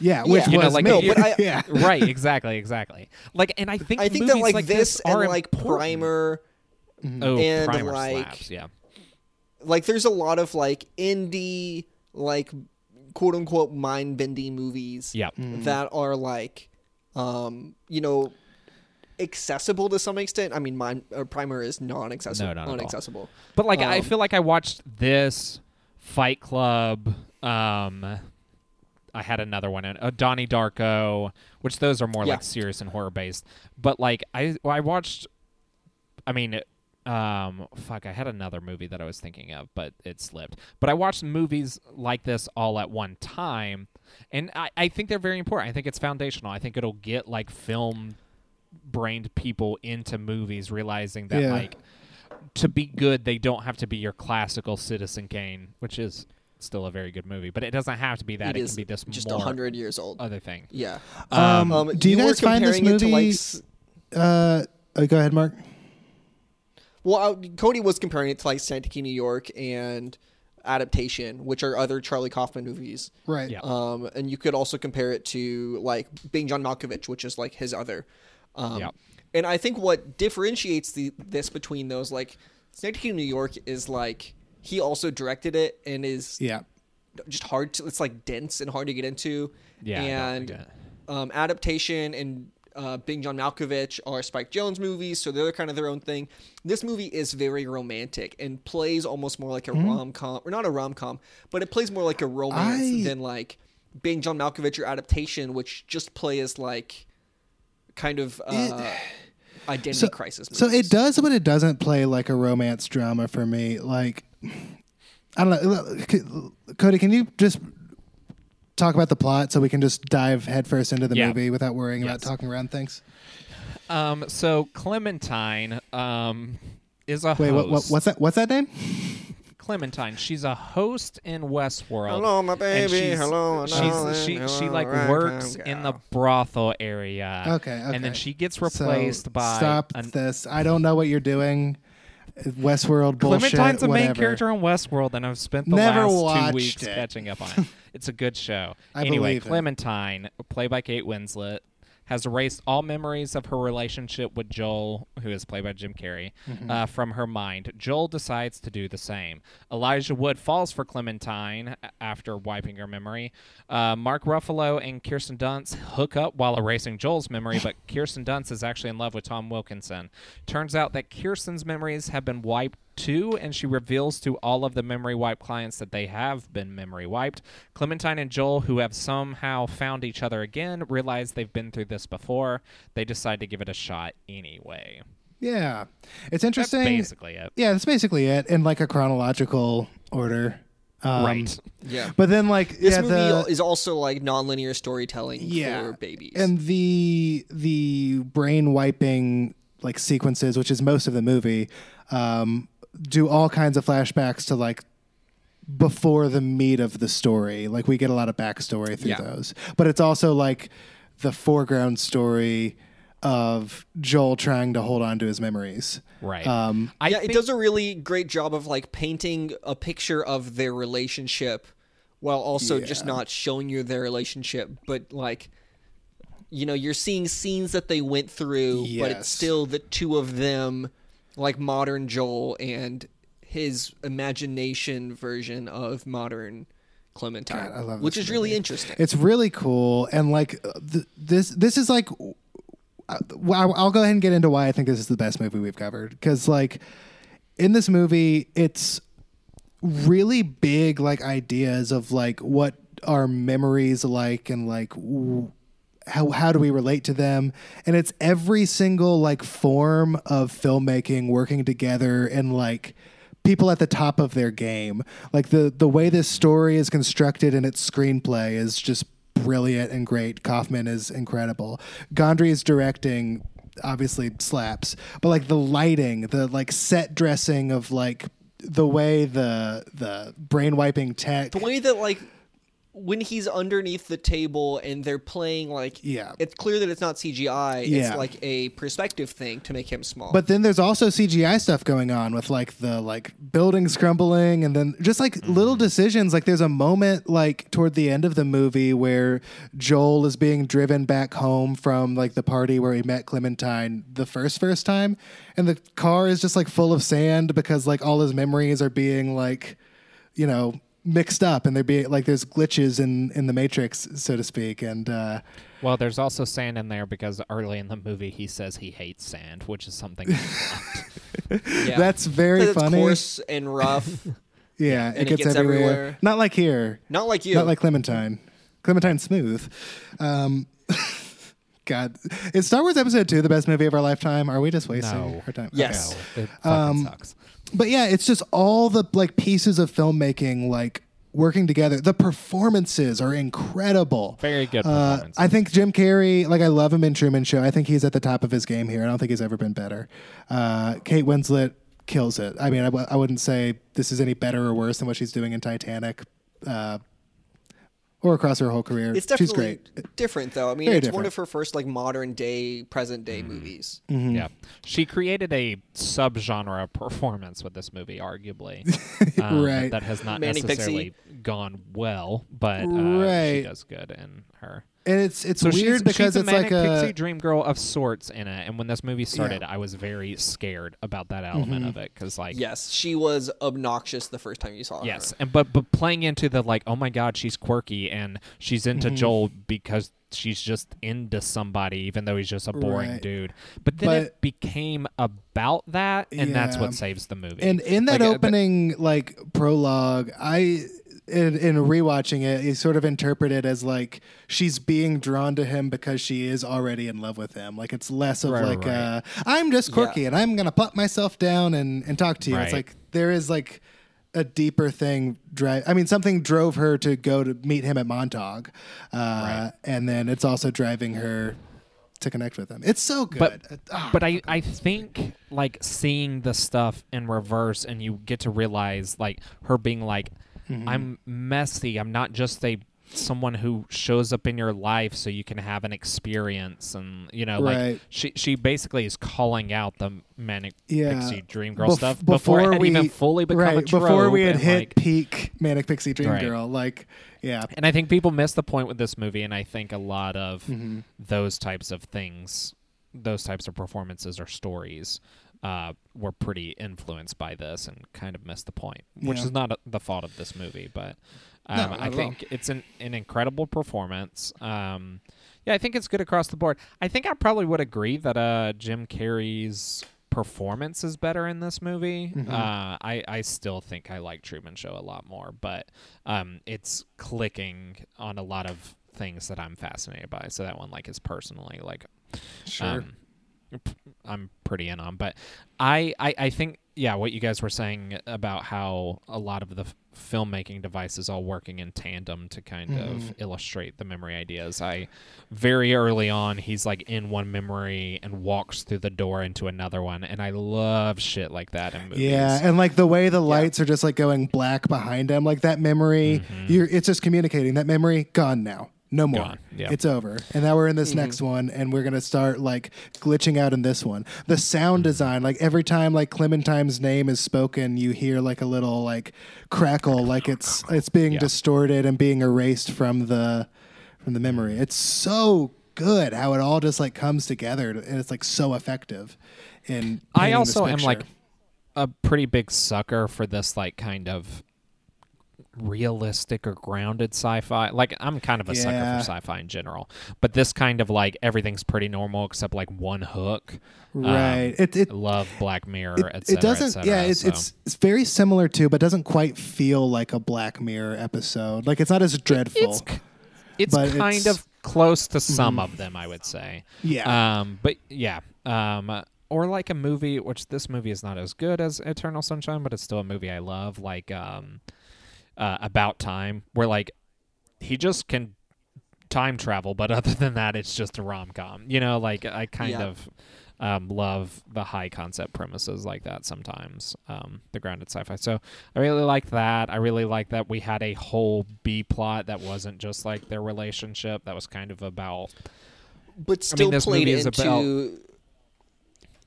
A: Yeah, which
C: Yeah.
B: You know,
A: was
B: like,
A: me.
B: no, but
C: I-
A: yeah.
B: right, exactly, exactly. Like, and I think
C: I think that like,
B: like
C: this and
B: are
C: like
B: important.
C: Primer,
B: oh,
C: and,
B: Primer
C: like,
B: slaps, yeah.
C: like there's a lot of like indie like quote unquote mind bending movies
B: Yeah.
C: that are like um you know accessible to some extent. I mean, mine uh, Primer is non-accessible,
B: No, not at all.
C: unaccessible.
B: But like, I
C: Um,
B: feel like I watched this Fight Club. Um, I had another one, uh, Donnie Darko, which those are more
C: Yeah.
B: like serious and horror based. But like, I well, I watched. I mean, um, fuck, I had another movie that I was thinking of, but it slipped. But I watched movies like this all at one time, and I, I think they're very important. I think it's foundational. I think it'll get like film brained people into movies, realizing that
A: Yeah.
B: like to be good, they don't have to be your classical Citizen Kane, which is still a very good movie, but it doesn't have to be that.
C: It
B: It,
C: is
B: can be this
C: just
B: more
C: hundred years old.
B: other thing.
C: yeah.
A: Um,
C: Um,
A: do you,
C: were
A: guys find this
C: comparing it to, like,
A: movie? uh, oh, go ahead, Mark.
C: Well, uh, Cody was comparing it to like Synecdoche, New York, and Adaptation, which are other Charlie Kaufman movies.
A: Right.
B: Yeah.
C: Um, and you could also compare it to like Being John Malkovich, which is like his other. Um,
B: Yeah.
C: And I think what differentiates the this between those like Synecdoche, New York is like he also directed it and is
A: Yeah.
C: just hard to it's like dense and hard to get into.
B: Yeah,
C: and um, adaptation and uh, Being John Malkovich are Spike Jonze movies, so they're kind of their own thing. This movie is very romantic and plays almost more like a
A: Mm-hmm.
C: rom com, or not a rom com, but it plays more like a romance
A: I-
C: than like Being John Malkovich or adaptation, which just plays like kind of uh, identity
A: so,
C: crisis.
A: So it does, but it doesn't play like a romance drama for me. Like, I don't know. Cody, can you just talk about the plot so we can just dive headfirst into the
B: Yeah.
A: movie without worrying about talking around things?
B: Um, so Clementine, um, is a
A: Wait,
B: host.
A: what, what, what's that? What's that name?
B: Clementine. She's a host in Westworld.
C: Hello, my
B: and
C: baby.
B: she's-
C: Hello,
B: She's,
C: darling.
B: she she like
C: ragtime
B: works in the brothel area.
A: Okay, okay.
B: And then she gets
A: So,
B: replaced by
A: stop
B: an-
A: this. I don't know what you're doing. Westworld bullshit.
B: Clementine's a main character on Westworld, and I've spent the
A: Never
B: last two weeks
A: it.
B: catching up on it. It's a good show.
A: I
B: anyway,
A: believe it.
B: Clementine, played by Kate Winslet, has erased all memories of her relationship with Joel, who is played by Jim Carrey,
A: Mm-hmm.
B: uh, from her mind. Joel decides to do the same. Elijah Wood falls for Clementine after wiping her memory. Uh, Mark Ruffalo and Kirsten Dunst hook up while erasing Joel's memory, but Kirsten Dunst is actually in love with Tom Wilkinson. Turns out that Kirsten's memories have been wiped too, and she reveals to all of the memory wipe clients that they have been memory wiped. Clementine and Joel, who have somehow found each other again, realize they've been through this before. They decide to give it a shot anyway.
A: Yeah, it's
B: That's
A: interesting.
B: basically it.
A: Yeah, that's basically it in like a chronological order. Um,
B: right.
C: Yeah.
A: But then like
C: This
A: yeah,
C: movie
A: the,
C: is also like nonlinear storytelling
A: yeah,
C: for babies.
A: and the the brain wiping like sequences, which is most of the movie, um, do all kinds of flashbacks to like before the meat of the story. Like we get a lot of backstory through
C: Yeah.
A: those, but it's also like the foreground story of Joel trying to hold on to his memories.
B: Right.
A: Um,
B: I
C: yeah, it does a really great job of like painting a picture of their relationship while also just not showing you their relationship, but like you know, you're seeing scenes that they went through, but it's still the two of them, like modern Joel and his imagination version of modern Clementine,
A: God, I love
C: which is really interesting.
A: It's really cool, and like uh, th- this, this is like, uh, I'll go ahead and get into why I think this is the best movie we've covered. Because like in this movie, it's really big like ideas of like what our memories like and like w- how how do we relate to them? And it's every single like form of filmmaking working together and like people at the top of their game. Like the the way this story is constructed and its screenplay is just brilliant and great. Kaufman is incredible. Gondry is directing obviously slaps. But like the lighting the like set dressing of like the way the the brain wiping tech
C: the way that like when he's underneath the table and they're playing like
A: Yeah.
C: it's clear that it's not cgi
A: Yeah.
C: it's like a perspective thing to make him small
A: But then there's also CGI stuff going on with like the like buildings crumbling and then just like mm-hmm. little decisions. Like there's a moment like toward the end of the movie where Joel is being driven back home from like the party where he met Clementine the first first time and the car is just like full of sand because like all his memories are being like you know mixed up and they're being like there's glitches in in the matrix so to speak and uh
B: Well, there's also sand in there because early in the movie he says he hates sand, which is something.
C: yeah.
A: that's very
C: It's
A: funny
C: coarse and rough
A: yeah
C: and it gets everywhere.
A: not like here
C: not like you
A: Not like Clementine. Clementine's smooth. Um, God, is Star Wars Episode Two the best movie of our lifetime? Are we just wasting
B: No.
A: our time?
C: Yes.
B: No, it fucking
A: Um,
B: sucks.
A: but yeah, it's just all the like pieces of filmmaking like working together. The performances are incredible.
B: Very good
A: Uh,
B: performance.
A: I think Jim Carrey, like I love him in Truman Show. I think he's at the top of his game here. I don't think he's ever been better. Uh, Kate Winslet kills it. I mean, I, w- I wouldn't say this is any better or worse than what she's doing in Titanic, uh, or across her whole career.
C: it's
A: she's
C: definitely
A: great.
C: different though i mean
A: Very
C: it's one
A: different.
C: of her first like modern day present day
A: Mm-hmm.
C: movies
B: Yeah, she created a subgenre performance with this movie, arguably. um,
A: Right.
B: That has not
C: Manic
B: necessarily gone well, but uh, she
A: Right.
B: does good in her.
A: And it's it's
B: So
A: weird
B: she's,
A: because
B: she's a
A: it's
B: manic
A: like
B: pixie
A: a
B: dream girl of sorts in it. And when this movie started, I was very scared about that element
A: Mm-hmm.
B: of it because, like,
C: yes she was obnoxious the first time you saw
B: Yes,
C: her Yes,
B: and but but playing into the like, oh my god, she's quirky and she's into
A: Mm-hmm.
B: Joel because she's just into somebody, even though he's just a boring
A: Right.
B: dude. But then
A: But-
B: it became about that, and that's what saves the movie.
A: and in that
B: Like, uh, but-
A: opening like prologue, I in, in rewatching it, you sort of interpret it as like she's being drawn to him because she is already in love with him. Like it's less of
B: Right,
A: like
B: right.
A: uh, I'm just quirky and I'm gonna put myself down and and talk to you. It's like there is like a deeper thing drive I mean something drove her to go to meet him at Montauk. Uh, and then it's also driving her to connect with him. It's so good.
B: but
A: It- ah,
B: but I I think like seeing the stuff in reverse, and you get to realize like her being like,
A: Mm-hmm.
B: I'm messy. I'm not just a someone who shows up in your life so you can have an experience and you know
A: Right.
B: like she she basically is calling out the manic
A: Yeah.
B: pixie dream girl
A: Bef-
B: stuff before, it
A: we
B: even fully become
A: right,
B: a trope
A: before we had hit
B: like-
A: peak manic pixie dream
B: Right.
A: girl like yeah
B: and I think people miss the point with this movie, and I think a lot of
A: Mm-hmm.
B: those types of things, those types of performances or stories, uh, were pretty influenced by this, and kind of missed the point, which
A: Yeah.
B: is not a, the fault of this movie, but um,
A: No,
B: I
A: at all.
B: think it's an, an incredible performance. Um, yeah, I think it's good across the board. I think I probably would agree that uh, Jim Carrey's performance is better in this movie.
A: Mm-hmm.
B: Uh, I I still think I like Truman Show a lot more, but um, it's clicking on a lot of things that I'm fascinated by. So that one like is personally like
A: sure
B: um, I'm pretty in on. But I, I, I think yeah, what you guys were saying about how a lot of the f- filmmaking devices all working in tandem to kind
A: Mm-hmm.
B: of illustrate the memory ideas. I very early on, he's like in one memory and walks through the door into another one, and I love shit like that in movies.
A: Yeah, and like the way the lights are just like going black behind him, like that memory, you're it's just communicating that memory gone now. No more.
B: Gone, yeah.
A: It's over. And now we're in this mm-hmm. next one and we're gonna start like glitching out in this one. The sound design, like every time like Clementine's name is spoken, you hear like a little like crackle, like it's it's being
B: Yeah.
A: distorted and being erased from the from the memory. It's so good how it all just like comes together and it's like so effective in
B: I also am like a pretty big sucker for this like kind of realistic or grounded sci-fi. Like I'm kind of a
A: Yeah.
B: sucker for sci-fi in general, but this kind of like everything's pretty normal except like one hook. Um,
A: Right. It- it-
B: love Black Mirror,
A: it,
B: et cetera,
A: it doesn't
B: cetera,
A: yeah it's,
B: so.
A: it's it's very similar to but doesn't quite feel like a black mirror episode like it's not as dreadful
B: it's it's kind
A: it's-
B: of close to some of them, I would say.
A: Yeah.
B: Um, but yeah. Um, or like a movie, which this movie is not as good as Eternal Sunshine, but it's still a movie I love. Like um, uh, About Time, where like he just can time travel, but other than that, it's just a rom com. You know, like I kind
C: Yeah.
B: of um, love the high concept premises like that sometimes, um, the grounded sci fi. So I really like that. I really like that we had a whole B plot that wasn't just like their relationship, that was kind of about.
C: but still
B: this
C: played
B: movie is
C: into.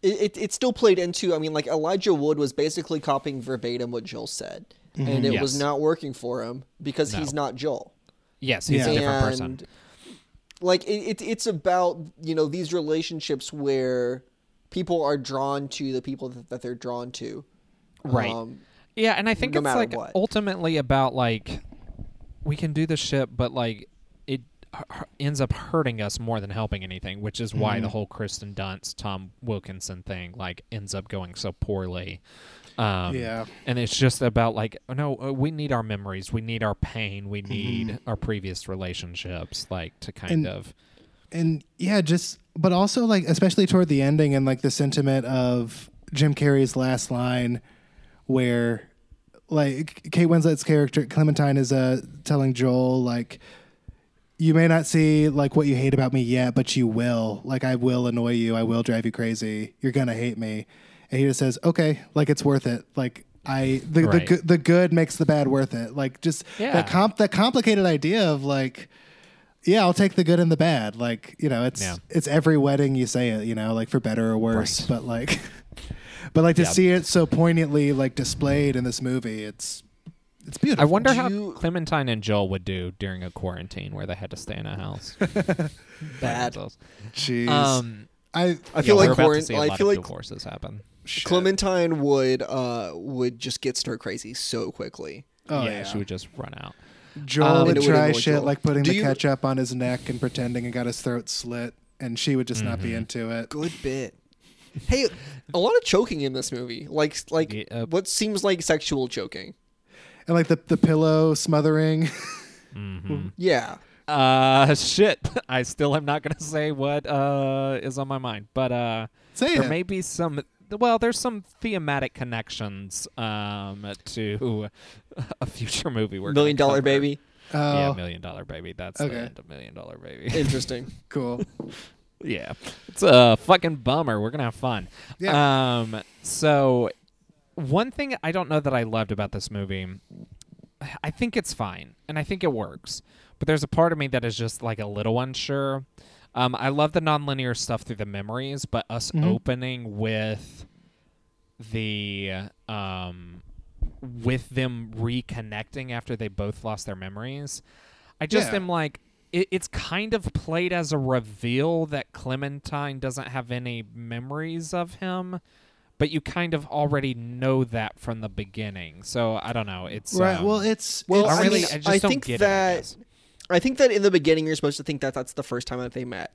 C: It, it it still played into. I mean, like Elijah Wood was basically copying verbatim what Joel said, and it was not working for him because
B: No.
C: he's not Joel.
B: Yes, he's
A: Yeah.
B: a different
C: and
B: person.
C: like it, it, it's about you know these relationships where people are drawn to the people that, that they're drawn to
B: Right.
C: um,
B: Yeah, and I think
C: no
B: it's like
C: what.
B: ultimately about like we can do the ship, but like it h- h- ends up hurting us more than helping anything, which is why the
C: Mm-hmm.
B: whole Kirsten Dunst, Tom Wilkinson thing like ends up going so poorly. Um,
A: Yeah.
B: and it's just about like oh, no, uh, we need our memories, we need our pain, we
C: Mm-hmm.
B: need our previous relationships, like to kind
A: And-
B: of
A: and yeah just but also like especially toward the ending and like the sentiment of jim carrey's last line where like kate winslet's character clementine is uh telling joel like you may not see like what you hate about me yet but you will. Like i will annoy you. I will drive you crazy. You're gonna hate me and he just says okay like it's worth it like i the, the,
B: Right.
A: good the good makes the bad worth it like just
B: Yeah.
A: that comp that complicated idea of like yeah, I'll take the good and the bad. Like, you know, it's
B: Yeah.
A: it's every wedding you say it, you know, like for better or worse.
B: Right.
A: But like but like to
B: Yep.
A: see it so poignantly like displayed in this movie, it's it's beautiful.
B: I wonder
C: Do
B: how
C: you-
B: Clementine and Joel would do during a quarantine where they had to stay in a house.
C: Bad.
A: Jeez.
B: Um,
A: I
C: I feel
B: yeah,
C: like
B: we're about to
C: quarant-
B: see a
C: I feel like
B: divorces happen.
A: Shit.
C: Clementine would uh would just get stir crazy so quickly.
A: Oh,
B: yeah,
A: yeah.
B: she would just run out.
A: Joel
B: Um,
A: would
C: And it would
A: try shit
C: Joel.
A: like putting
C: Do
A: the
C: you-
A: ketchup on his neck and pretending it got his throat slit and she would just not
B: Mm-hmm.
A: be into it.
C: Good bit. Hey, a lot of choking in this movie. Like like
B: Yeah, uh,
C: what seems like sexual choking.
A: And like the the pillow smothering.
C: Yeah.
B: Uh, shit. I still am not gonna say what uh is on my mind, but uh,
A: Say
B: there
A: it.
B: may be some. Well, there's some thematic connections um to a future movie. We're
C: Million
B: gonna
C: Dollar
B: cover.
C: Baby.
A: Oh,
B: Yeah, Million Dollar Baby. That's
A: Okay.
B: the end of Million Dollar Baby.
C: Interesting.
A: cool.
B: Yeah. It's a fucking bummer. We're going to have fun.
A: Yeah.
B: Um so one thing I don't know that I loved about this movie I think it's fine and I think it works. But there's a part of me that is just like a little unsure. Um I love the nonlinear stuff through the memories, but us
A: Mhm.
B: opening with the um with them reconnecting after they both lost their memories. I just
A: Yeah.
B: am like it, it's kind of played as a reveal that Clementine doesn't have any memories of him, but you kind of already know that from the beginning. So I don't know. It's
A: Right.
B: um,
A: well, it's
C: Well,
A: it's,
B: I
C: I
B: really
C: mean,
B: I just
C: I
B: don't
C: think
B: get it. I
C: that-
B: guess.
C: I think that in the beginning you're supposed to think that that's the first time that they met.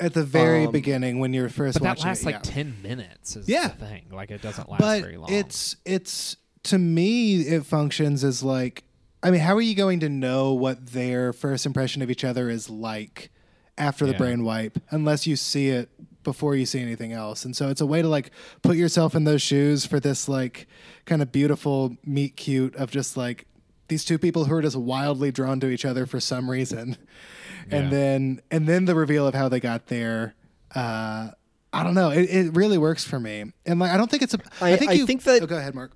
A: at the very
C: um,
A: beginning when you're first
B: But that
A: watching
B: lasts
A: it,
B: like
A: yeah.
B: ten minutes. Is
A: Yeah.
B: the thing. Like it doesn't last
A: but
B: very long.
A: it's it's to me it functions as like I mean, how are you going to know what their first impression of each other is like after the
B: Yeah.
A: brain wipe unless you see it before you see anything else. And so it's a way to like put yourself in those shoes for this like kind of beautiful meet cute of just like these two people who are just wildly drawn to each other for some reason.
B: Yeah.
A: And then and then the reveal of how they got there. Uh I don't know. It, it really works for me. And like I don't think it's a
C: I-
A: think
C: I
A: you,
C: think that-
A: oh, go ahead, Mark.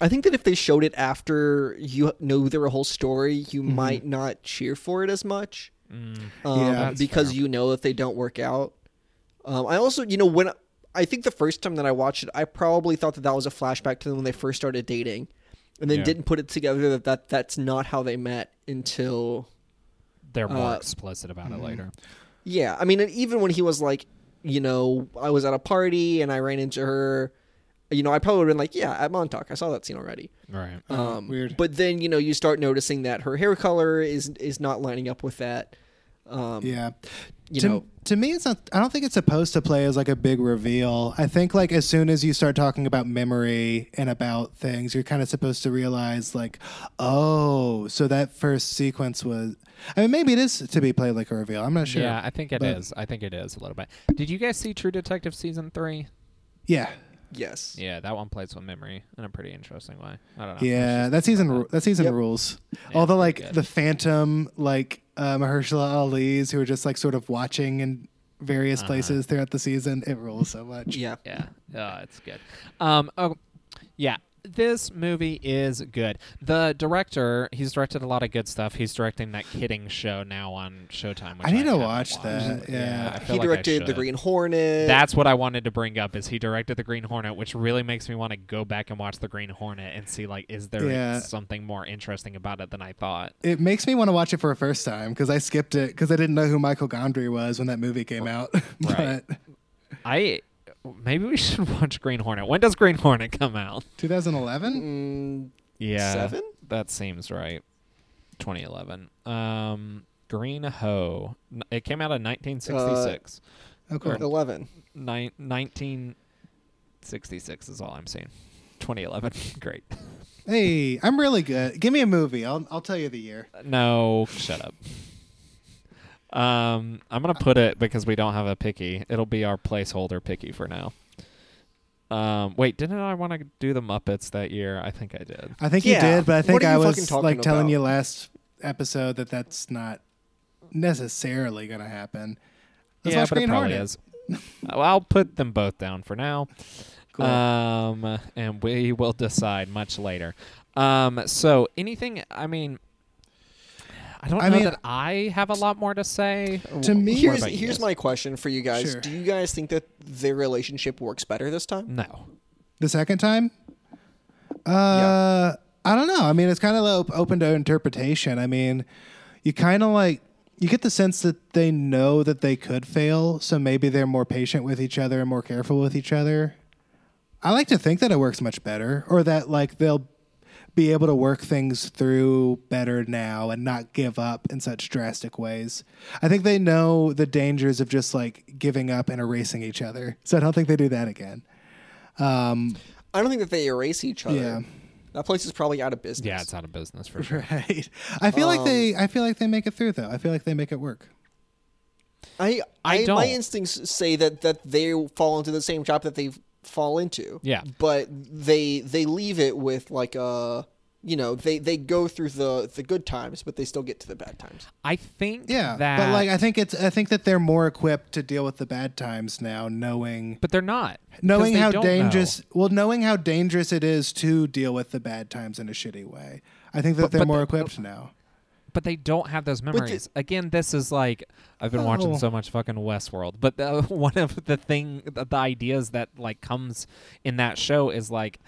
C: I think that if they showed it after you know their whole story, you might not cheer for it as much.
B: Mm.
C: um,
A: Yeah,
C: because
B: fair.
C: you know that they don't work out. Um, I also, you know, when I think the first time that I watched it, I probably thought that that was a flashback to them when they first started dating, and then
B: Yeah.
C: didn't put it together that, that that's not how they met until.
B: They're more
C: Uh,
B: explicit about
A: mm-hmm.
B: it later.
C: Yeah, I mean, and even when he was like, you know, I was at a party and I ran into her, you know, I probably would have been like, yeah, at Montauk, I saw that scene already.
B: Right.
A: Oh,
C: Um,
A: weird.
C: But then you know you start noticing that her hair color is is not lining up with that. Um,
A: Yeah.
C: You
A: to,
C: know,
A: to me it's not i don't think it's supposed to play as like a big reveal i think like as soon as you start talking about memory and about things you're kind of supposed to realize like oh so that first sequence was i mean maybe it is to be played like a reveal i'm not sure
B: Yeah, I think it is. I think it is a little bit. Did you guys see True Detective season three?
A: yeah
C: yes.
B: Yeah, that one plays with memory in a pretty interesting way. I don't know.
A: yeah that season ru- that season
C: Yep.
A: rules
B: Yeah,
A: all the like
B: good.
A: the phantom like uh, mahershala ali's who are just like sort of watching in various
B: Uh-huh.
A: places throughout the season it rules so much
C: Yeah.
B: Yeah, uh, it's good. Um, oh, yeah, this movie is good. The director, he's directed a lot of good stuff. He's directing that Kidding show now on Showtime. Which
A: I need to
B: haven't
A: watch
B: watched.
A: that, yeah.
B: I feel
C: He
B: like
C: directed the. Green Hornet.
B: That's what I wanted to bring up. Is he directed the Green Hornet, which really makes me want to go back and watch the Green Hornet and see like, is there
A: Yeah.
B: something more interesting about it than I thought?
A: It makes me want to watch it for a first time because I skipped it because I didn't know who Michael Gondry was when that movie came out.
B: Right.
A: but
B: I maybe we should watch Green Hornet. When does Green Hornet come out?
A: 2011?
C: Mm,
B: Yeah,
C: Seven?
B: That seems right. 2011. Um, Green Ho. N- It came out in 1966.
A: Okay, cool.
C: eleven.
B: Nin- 1966 is all I'm seeing. 2011. Great.
A: Hey, I'm really good. Give me a movie. I'll I'll tell you the year.
B: No, shut up. Um, I'm gonna put it because we don't have a picky. It'll be our placeholder picky for now. Um, wait, didn't I want to do the Muppets that year? I think I did.
A: I think
C: Yeah.
A: you did, but I
C: What
A: think
C: are
A: I
C: you
A: was
C: talking
A: like telling
C: about?
A: you last episode that that's not necessarily going to happen. Let's
B: yeah,
A: watch
B: but
A: Green
B: it probably
A: Hornet.
B: is. well, I'll put them both down for now.
A: Cool.
B: Um, and we will decide much later. Um, so anything? I mean, I don't
A: I
B: know
A: mean-
B: that I have a lot more to say.
A: To me-
C: Here's here's my question for you guys.
A: Sure.
C: Do you guys think that their relationship works better this time?
B: no.
A: The second time? Uh, I don't know. I mean, it's kind of open to interpretation. I mean, you kind of like you get the sense that they know that they could fail, so maybe they're more patient with each other and more careful with each other. I like to think that it works much better, or that like they'll be able to work things through better now and not give up in such drastic ways. I think they know the dangers of just like giving up and erasing each other, so I don't think they do that again. Um,
C: I don't think that they erase each other.
A: Yeah.
C: That place is probably out of business.
B: Yeah, it's out of business for sure.
A: Right. I feel like they. I feel like they make it through though. I feel like they make it work.
C: I,
B: I
C: I, my
B: don't.
C: instincts say that that they fall into the same trap that they fall into.
B: Yeah.
C: But they they leave it with like a you know they they go through the the good times, but they still get to the bad times.
B: I think
A: Yeah.
B: that,
A: But like, I think it's. I think that they're more equipped to deal with the bad times now, knowing
B: but they're not
A: knowing
B: they
A: how dangerous.
B: know.
A: Well, knowing how dangerous it is to deal with the bad times in a shitty way. I think that
B: But-
A: they're
B: but
A: more
B: the-
A: equipped now.
B: But they don't have those memories. Again, this is like I've been watching
A: Oh.
B: so much fucking Westworld. But the, one of the thing, the, the ideas that like comes in that show is like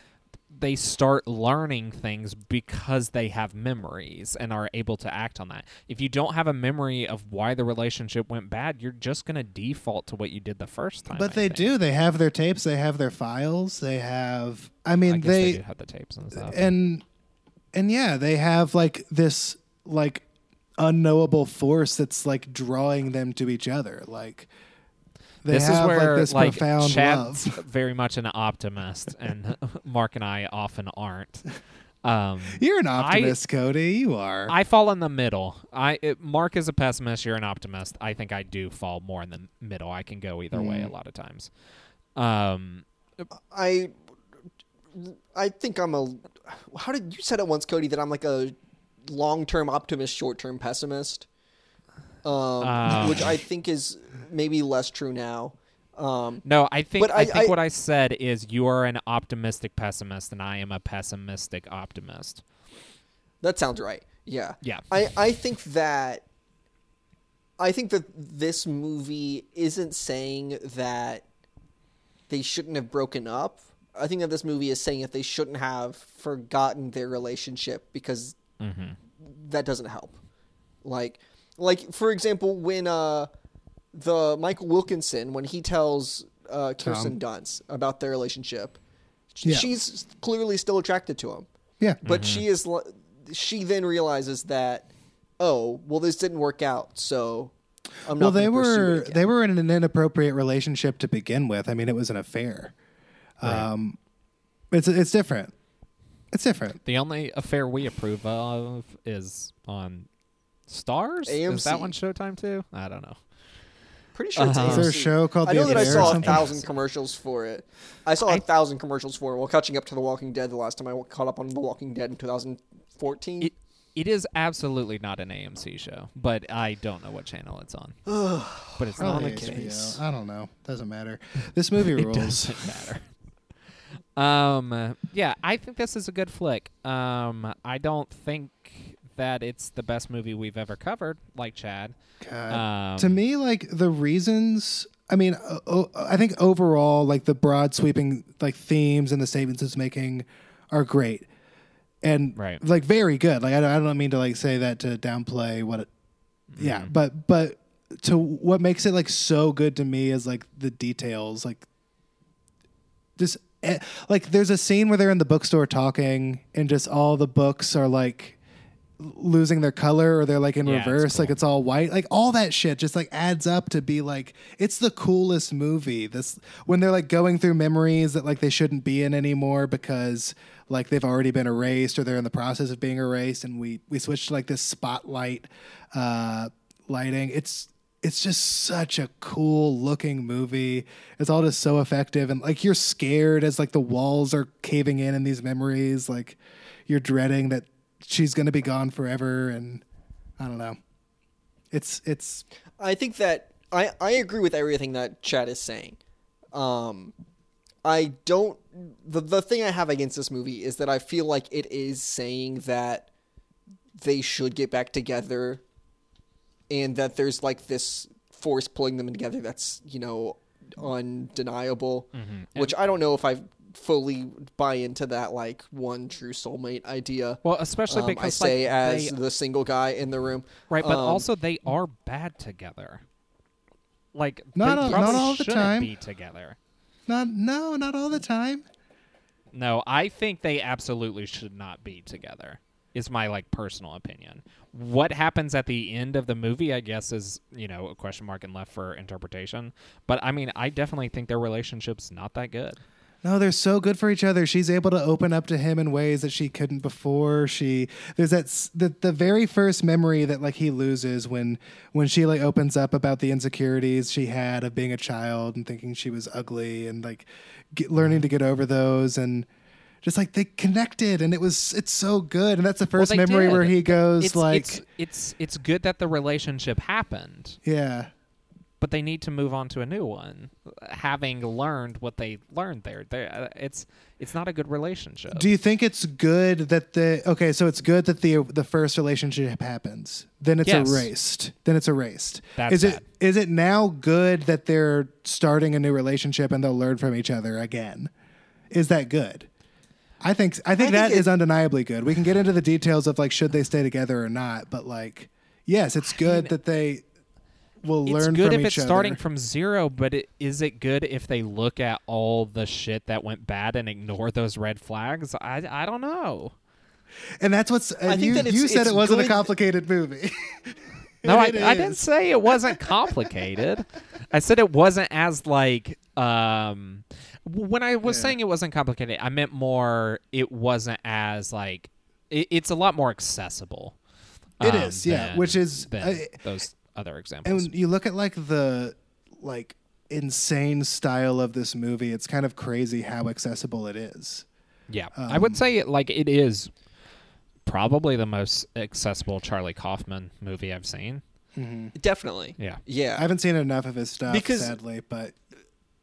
B: they start learning things because they have memories and are able to act on that. If you don't have a memory of why the relationship went bad, you're just gonna default to what you did the first time.
A: But
B: I
A: they
B: think.
A: do. They have their tapes. They have their files. They have. I mean,
B: I
A: they
B: they do have the tapes and stuff.
A: and and yeah, they have like this like unknowable force that's like drawing them to each other. Like they
B: this
A: have
B: is where
A: like this
B: like
A: profound
B: Chad's
A: love.
B: very much an optimist, and Mark and I often aren't. Um,
A: You're an optimist, Cody. You are.
B: I fall in the middle. I it, Mark is a pessimist. You're an optimist. I think I do fall more in the middle. I can go either way a
A: Mm.
B: lot of times. Um,
C: I I think I'm a. How did you said it once, Cody? That I'm like a long-term optimist, short-term pessimist. Um,
B: Ah.
C: which I think is maybe less true now. Um,
B: no, I think I,
C: I-
B: think
C: I-
B: what I said is you are an optimistic pessimist, and I am a pessimistic optimist.
C: that sounds right. Yeah.
B: Yeah.
C: I I think that. I think that this movie isn't saying that they shouldn't have broken up. I think that this movie is saying that they shouldn't have forgotten their relationship because
B: Mm-hmm.
C: that doesn't help. Like, like for example, when uh, the Michael Wilkinson when he tells uh, Kirsten Dunst about their relationship,
A: Yeah.
C: she's clearly still attracted to him,
A: yeah.
C: but she is. She then realizes that, oh, well, this didn't work out, so I'm
A: Well, they were
C: it again.
A: they were in an inappropriate relationship to begin with. I mean, it was an affair. Um, it's it's different. It's different.
B: The only affair we approve of is on Stars. Is that one Showtime too? I don't know.
C: pretty sure it's
B: Uh-huh.
A: Is there a
C: AMC.
A: show called
C: I
A: The
C: know that I saw a thousand commercials for it. I saw a
B: I-
C: thousand commercials for it while catching up to The Walking Dead the last time I caught up on The Walking Dead in 2014.
B: It it is absolutely not an AMC show, but I don't know what channel it's on. but it's not on
C: the case.
A: I don't know. Doesn't matter. This movie rules.
B: It
A: rules.
B: doesn't matter. Um, yeah, I think this is a good flick. Um, I don't think that it's the best movie we've ever covered, like Chad. Um,
A: to me, like the reasons. I mean, uh, uh, I think overall, like the broad sweeping like themes and the statements it's making are great, and
B: Right.
A: like very good. Like I don't, I don't mean to like say that to downplay what it. Yeah,
B: Mm-hmm.
A: but but to what makes it like so good to me is like the details, like just like there's a scene where they're in the bookstore talking, and just all the books are like losing their color or they're like in
B: Yeah, it's
A: reverse like it's all white. Like all that shit just like adds up to be like it's the coolest movie. This when they're like going through memories that like they shouldn't be in anymore because like they've already been erased or they're in the process of being erased and we we switched to like this spotlight uh lighting. It's it's just such a cool looking movie it's all just so effective and like you're scared as like the walls are caving in in these memories like you're dreading that she's going to be gone forever and i don't know it's it's
C: I think that I, I agree with everything that Chad is saying. Um, I don't. The, the thing I have against this movie is that I feel like it is saying that they should get back together and that there's like this force pulling them together that's, you know, undeniable.
B: Mm-hmm.
C: Which I don't know if I fully buy into that, like, one true soulmate idea.
B: well, especially
C: Um,
B: because
C: I say
B: like,
C: as
B: they-
C: the single guy in the room.
B: right, but
C: Um,
B: also they are bad together. Like
A: Not
B: they
A: all- not all the time.
B: be together.
A: not no not all the time
B: No, I think they absolutely should not be together. Is my like personal opinion. What happens at the end of the movie, I guess, is you know a question mark and left for interpretation. But I mean, I definitely think their relationship's not that good.
A: no they're so good for each other she's able to open up to him in ways that she couldn't before she there's that the, the very first memory that like he loses when when she like opens up about the insecurities she had of being a child and thinking she was ugly and like get, learning to get over those and just like they connected and it was it's so good and that's the first
B: they
A: memory where he goes
B: It's
A: like
B: it's it's it's good that the relationship happened,
A: yeah
B: but they need to move on to a new one, having learned what they learned there. Uh, It's it's not a good relationship.
A: Do you think it's good that the okay? So it's good that the the first relationship happens. Then it's
B: Yes.
A: erased. Then it's erased.
B: That's
A: is it
B: bad.
A: is it now good that they're starting a new relationship and they'll learn from each other again? Is that good? I think I think
C: think
A: that is undeniably good. We can get into the details of like should they stay together or not, but like yes, it's good that they will learn
B: good
A: from
B: if
A: each
B: it's good
A: if it's starting
B: from zero, but it, is it good if they look at all the shit that went bad and ignore those red flags? I, I don't know.
A: and that's what's uh,
C: I think
A: you,
C: that
A: you said it wasn't a complicated movie.
B: No, I, I didn't say it wasn't complicated. I said it wasn't as like um when I was
A: Yeah.
B: saying it wasn't complicated, I meant more it wasn't as like it, it's a lot more accessible.
A: It
B: um,
A: is, yeah,
B: than-
A: which is-
B: than
A: I-
B: those other examples.
A: And you look at like the like insane style of this movie, it's kind of crazy how accessible it is.
B: Yeah, I would
A: Um,
B: say it, like it is probably the most accessible Charlie Kaufman movie I've seen.
C: Definitely.
B: Yeah,
C: Yeah.
A: I haven't seen enough of his stuff,
C: Because-
A: sadly, but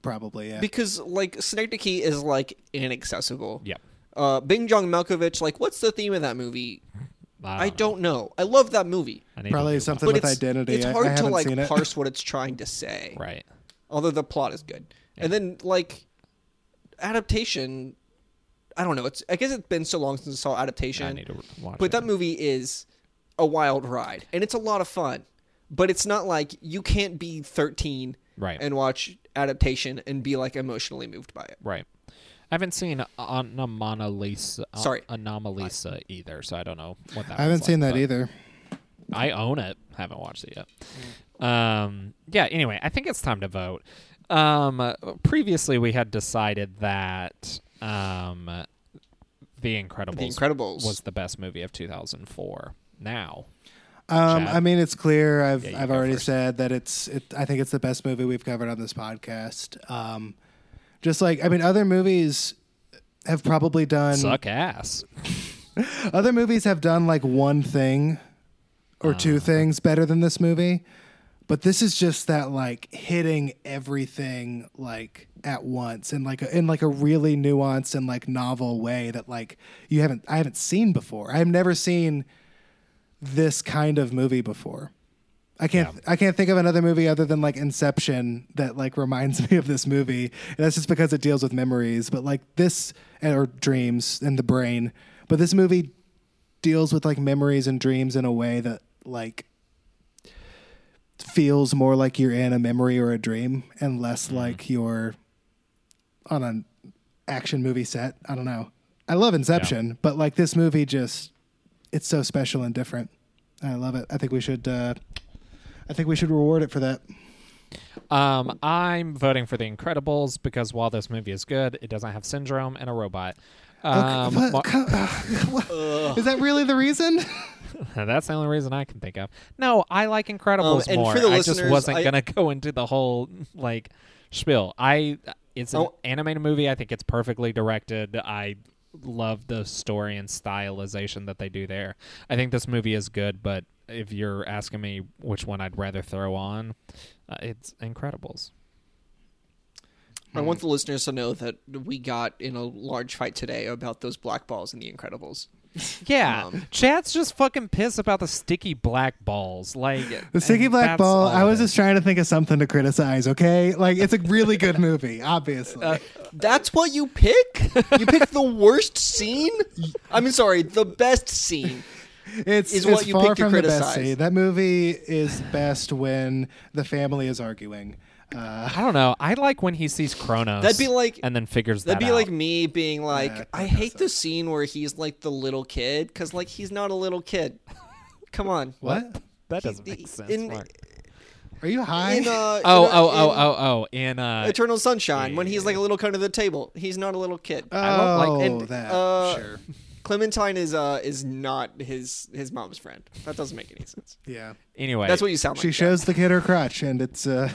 A: probably yeah.
C: because like Synecdoche is like inaccessible.
B: yeah.
C: Uh, Being John Malkovich, like, what's the theme of that movie? I
B: know.
C: don't know. I love that movie,
B: I need to
A: Probably
B: do
A: something
C: but
A: with
C: it's
A: identity.
C: it's
A: I- I
C: hard to
A: haven't
C: like
A: seen it.
C: parse what it's trying to say.
B: one. right.
C: Although the plot is good, and then like adaptation. I don't know. It's I guess it's been so long since I saw adaptation.
B: I need to watch.
C: But
B: it.
C: that movie is a wild ride, and it's a lot of fun. But it's not like you can't be 13
B: right,
C: and watch adaptation and be like emotionally moved by it.
B: right. I haven't seen Anomalisa.
C: Sorry.
B: Anomalisa either, so I don't know what that.
A: I haven't seen
B: like,
A: that either.
B: I own it. Haven't watched it yet. Um. Yeah. Anyway, I think it's time to vote. Um. Previously, we had decided that um, The Incredibles,
C: The Incredibles
B: was the best movie of 2004. Now,
A: Um, I mean, it's clear. I've
B: Yeah,
A: I've already
B: first.
A: said that it's. It, I think it's the best movie we've covered on this podcast. Um, just like I mean, other movies have probably done.
B: suck ass.
A: Other movies have done like one thing or two
B: Uh.
A: things better than this movie, but this is just that like hitting everything like at once in like a, in like a really nuanced and like novel way that like you haven't I haven't seen before. I've never seen this kind of movie before. I can't
B: Yeah.
A: I can't think of another movie other than like Inception that like reminds me of this movie. And that's just because it deals with memories, but like this eh, or dreams and the brain. But this movie deals with like memories and dreams in a way that like feels more like you're in a memory or a dream and less mm-hmm. like you're on an action movie set. I don't know. I love Inception, but like this movie just it's so special and different. I love it. I think we should uh I think we should reward it for that.
B: Um, I'm voting for The Incredibles because while this movie is good, it doesn't have syndrome and a robot. Um,
A: Okay, what-
B: Mar-
A: co- uh, what- is that really the reason?
B: that's the only reason I can think of. No, I like Incredibles
C: and
B: more.
C: for the
B: I just wasn't
C: I-
B: gonna go into the whole like spiel. I it's an
C: Oh.
B: animated movie. I think it's perfectly directed. I love the story and stylization that they do there. I think this movie is good, but if you're asking me which one I'd rather throw on, uh, it's Incredibles.
C: I want the listeners to know that we got in a large fight today about those black balls in The Incredibles.
B: Yeah,
C: Um,
B: Chad's just fucking pissed about the sticky black balls. Like
A: The sticky black
B: that's
A: ball. I was
B: is.
A: just trying to think of something to criticize. Okay, like it's a really good movie. Obviously,
B: Uh,
C: That's what you pick? you pick the worst scene? I mean, sorry, the best scene.
A: it's
C: is
A: it's
C: what you
A: far
C: pick to
A: from the best
C: criticize.
A: scene. That movie is best when the family is arguing. Uh,
B: I don't know. I like when he sees Kronos.
C: That'd be like-
B: and then figures
C: That'd
B: that
C: be
B: out.
C: like me being like,
A: Yeah,
C: I
A: that
C: hate
A: does
C: the scene where he's like the little kid, because like he's not a little kid. Come on.
A: what?
B: that
C: He-
B: doesn't make sense.
C: in-
B: Mark.
A: Are you high?
C: In, uh,
B: oh,
C: in, uh,
B: oh, oh, oh, oh! In uh,
C: Eternal Sunshine, when he's like a little kid under the table, he's not a little kid.
A: oh,
B: I don't like-
C: and,
A: that.
C: uh,
A: sure.
C: Clementine is uh is not his his mom's friend. That doesn't make any sense.
A: Yeah.
B: anyway,
C: That's what you sound like.
A: She
C: Jack.
A: shows the kid her crotch, and it's a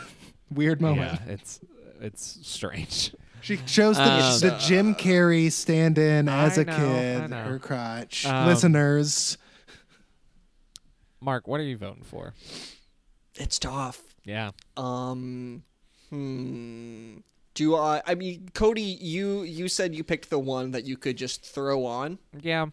A: weird moment.
B: Yeah, it's it's strange.
A: She shows the,
B: Um,
A: the Jim Carrey stand-in as
B: I
A: a
B: know, I
A: kid
B: know.
A: her crotch.
B: Um,
A: Listeners,
B: Mark, what are you voting for?
C: It's tough.
B: Yeah,
C: Um, hmm. Do I? I mean, Cody, you you said you picked the one that you could just throw on,
B: yeah.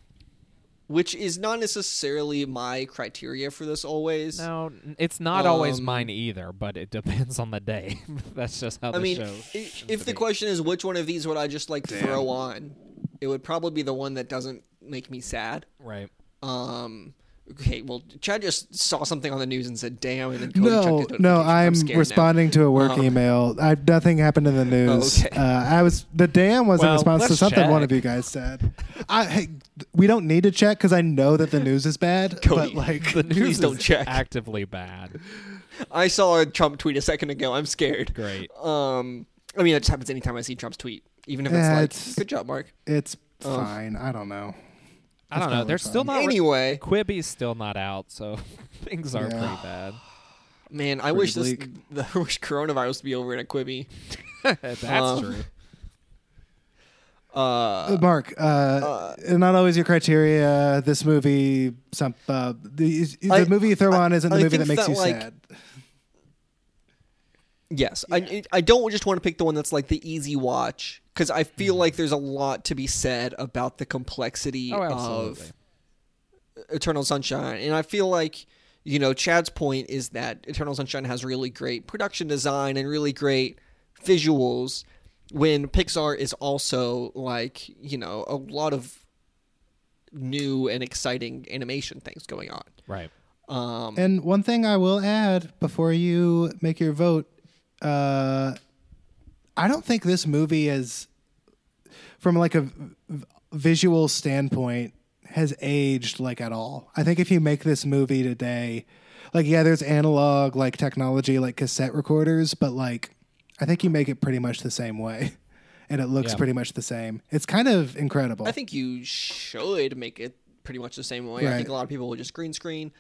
C: Which is not necessarily my criteria for this. Always.
B: No, it's not always
C: Um,
B: mine either, but it depends on the day. That's just how the
C: I mean,
B: show.
C: i-
B: tends
C: if the
B: be.
C: question is which one of these would I just like throw on, it would probably be the one that doesn't make me sad.
B: right,
C: Um. Okay, well, Chad just saw something on the news and said, "Damn!" and then Cody
A: no,
C: checked his
A: no,
C: notification.
A: I'm
C: scared now.
A: responding to a work
C: Um,
A: email. I, nothing happened in the news.
C: okay.
A: Uh, I was the damn was in response to
B: let's
A: something one of you guys said. I hey, we don't need to check because I know that the news is bad.
C: Cody,
A: but like
B: the news
C: Please don't
B: is
C: check.
B: actively bad.
C: I saw a Trump tweet a second ago. I'm scared.
B: Great.
C: Um, I mean, that just happens anytime I see Trump's tweet, even if it's
A: Yeah,
C: like,
A: it's-
C: "Good job, Mark."
A: it's
C: Oh.
A: fine. I don't know.
B: I don't know.
A: probably
B: They're
A: fine.
B: still not. re-
C: Anyway,
B: Quibi's still not out, so things are
A: Yeah.
B: pretty bad.
C: man, I
A: Pretty
C: wish this
A: bleak.
C: I wish coronavirus would be over in a Quibi.
B: That's
C: Um,
B: true.
C: Uh,
A: Uh, Mark, uh, not always your criteria. This movie, some uh, the, the
C: I-
A: movie you throw
C: I-
A: on isn't the
C: I
A: movie that makes
C: that,
A: you
C: like,
A: sad.
C: Yes, I I don't just want to pick the one that's like the easy watch because I feel like there's a lot to be said about the complexity
B: Oh,
C: of. Eternal Sunshine, and I feel like you know Chad's point is that Eternal Sunshine has really great production design and really great visuals, when Pixar is also like you know a lot of new and exciting animation things going on.
B: Right.
C: Um,
A: And one thing I will add before you make your vote, uh, I don't think this movie is, from like a v- visual standpoint, has aged like at all. I think if you make this movie today, like yeah, there's analog like technology like cassette recorders, but like I think you make it pretty much the same way, and it looks
B: Yeah.
A: pretty much the same. It's kind of incredible.
C: I think you should make it pretty much the same way. I think a lot of people will just green screen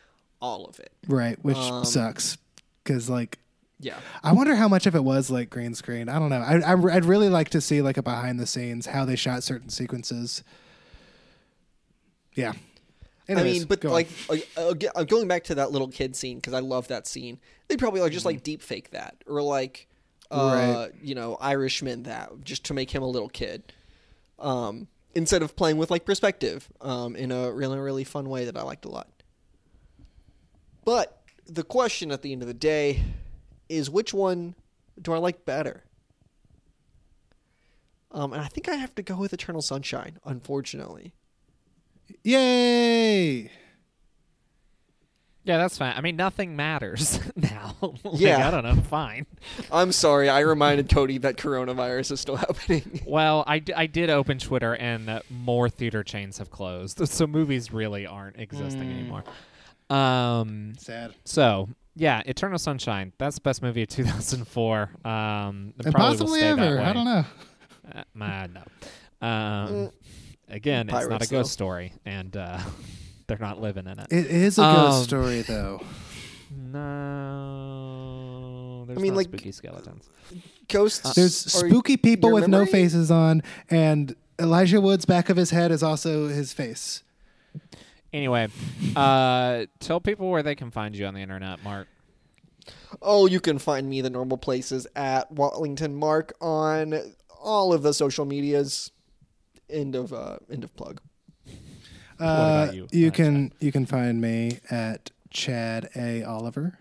C: all of it.
A: right, which
C: Um,
A: sucks because like
C: Yeah.
A: I wonder how much of it was like green screen. I don't know. I, I would really like to see like a behind the scenes how they shot certain sequences. Yeah.
C: I mean, but like, uh, uh, uh, going back to that little kid scene because I love that scene. They probably like just
A: Mm-hmm.
C: like deep fake that or like, uh, you know, Irishman that just to make him a little kid, um, instead of playing with like perspective, um, in a really really fun way that I liked a lot. But the question at the end of the day is which one do I like better? Um, and I think I have to go with Eternal Sunshine, unfortunately.
A: yay!
B: Yeah, that's fine. I mean, nothing matters now. Like,
C: Yeah.
B: I don't know. Fine.
C: I'm sorry, I reminded Cody that coronavirus is still happening.
B: Well, I, d- I did open Twitter, and uh, more theater chains have closed, so movies really aren't existing
C: Mm.
B: anymore. Um.
A: Sad.
B: So yeah, Eternal Sunshine. That's the best movie of 2004. Um,
A: And
B: probably
A: possibly ever. I don't know.
B: Uh, nah, no. Um, again, it's not a ghost
C: though.
B: story, and uh, they're not living in it.
A: It is a ghost
B: Um,
A: story though.
B: No, there's
C: mean,
B: not
C: like-
B: spooky skeletons.
C: Ghosts.
A: There's spooky people
C: your
A: with no faces on, and Elijah Wood's back of his head is also his face.
B: Anyway, uh, tell people where they can find you on the internet, Mark.
C: Oh, you can find me the normal places at Wallington Mark on all of the social medias. End of uh, end of plug.
A: Uh,
B: about you, uh,
A: can you can find me at Chad A Oliver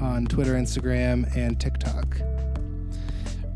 A: on Twitter, Instagram, and TikTok.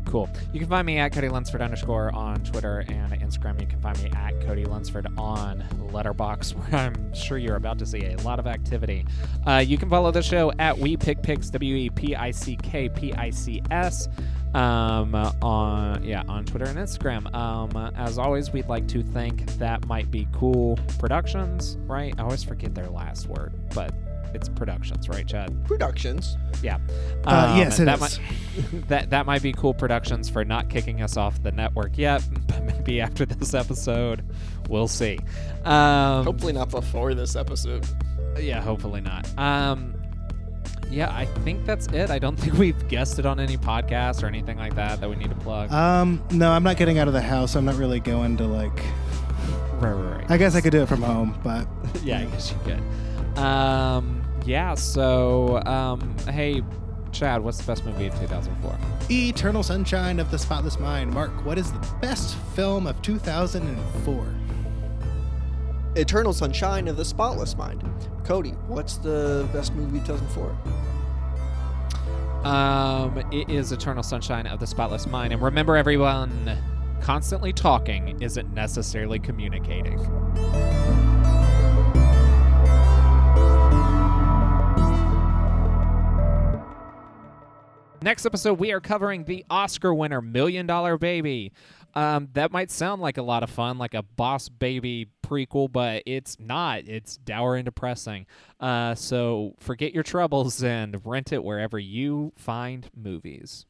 B: Cool. You can find me at Cody Lunsford underscore on Twitter and Instagram. You can find me at Cody Lunsford on Letterboxd, where I'm sure you're about to see a lot of activity. Uh, you can follow the show at We Pick Pics W E P I C K P I C S um, on yeah on Twitter and Instagram. Um, as always, we'd like to thank That Might Be Cool Productions. Right? I always forget their last word, but it's Productions, right, Chad?
C: Productions.
B: Yeah.
A: Uh,
B: Um,
A: yes, it
B: that
A: is.
B: Might, that that might be cool productions for not kicking us off the network yet, but maybe after this episode, we'll see. Um,
C: Hopefully not before this episode.
B: yeah, hopefully not. Um, yeah, I think that's it. I don't think we've guessed it on any podcast or anything like that that we need to plug.
A: Um, no, I'm not getting out of the house. I'm not really going to like.
B: right, right, right.
A: I guess I could do it from home, but
B: yeah, I guess you could. Um, yeah. So, um, hey, Chad, what's the best movie of 2004?
A: Eternal Sunshine of the Spotless Mind. Mark, what is the best film of 2004?
C: Eternal Sunshine of the Spotless Mind. Cody, what's the best movie of 2004?
B: Um, it is Eternal Sunshine of the Spotless Mind. And remember, everyone, constantly talking isn't necessarily communicating. Next episode, we are covering the Oscar winner, Million Dollar Baby. Um, that might sound like a lot of fun, like a Boss Baby prequel, but it's not. It's dour and depressing. Uh, so forget your troubles and rent it wherever you find movies.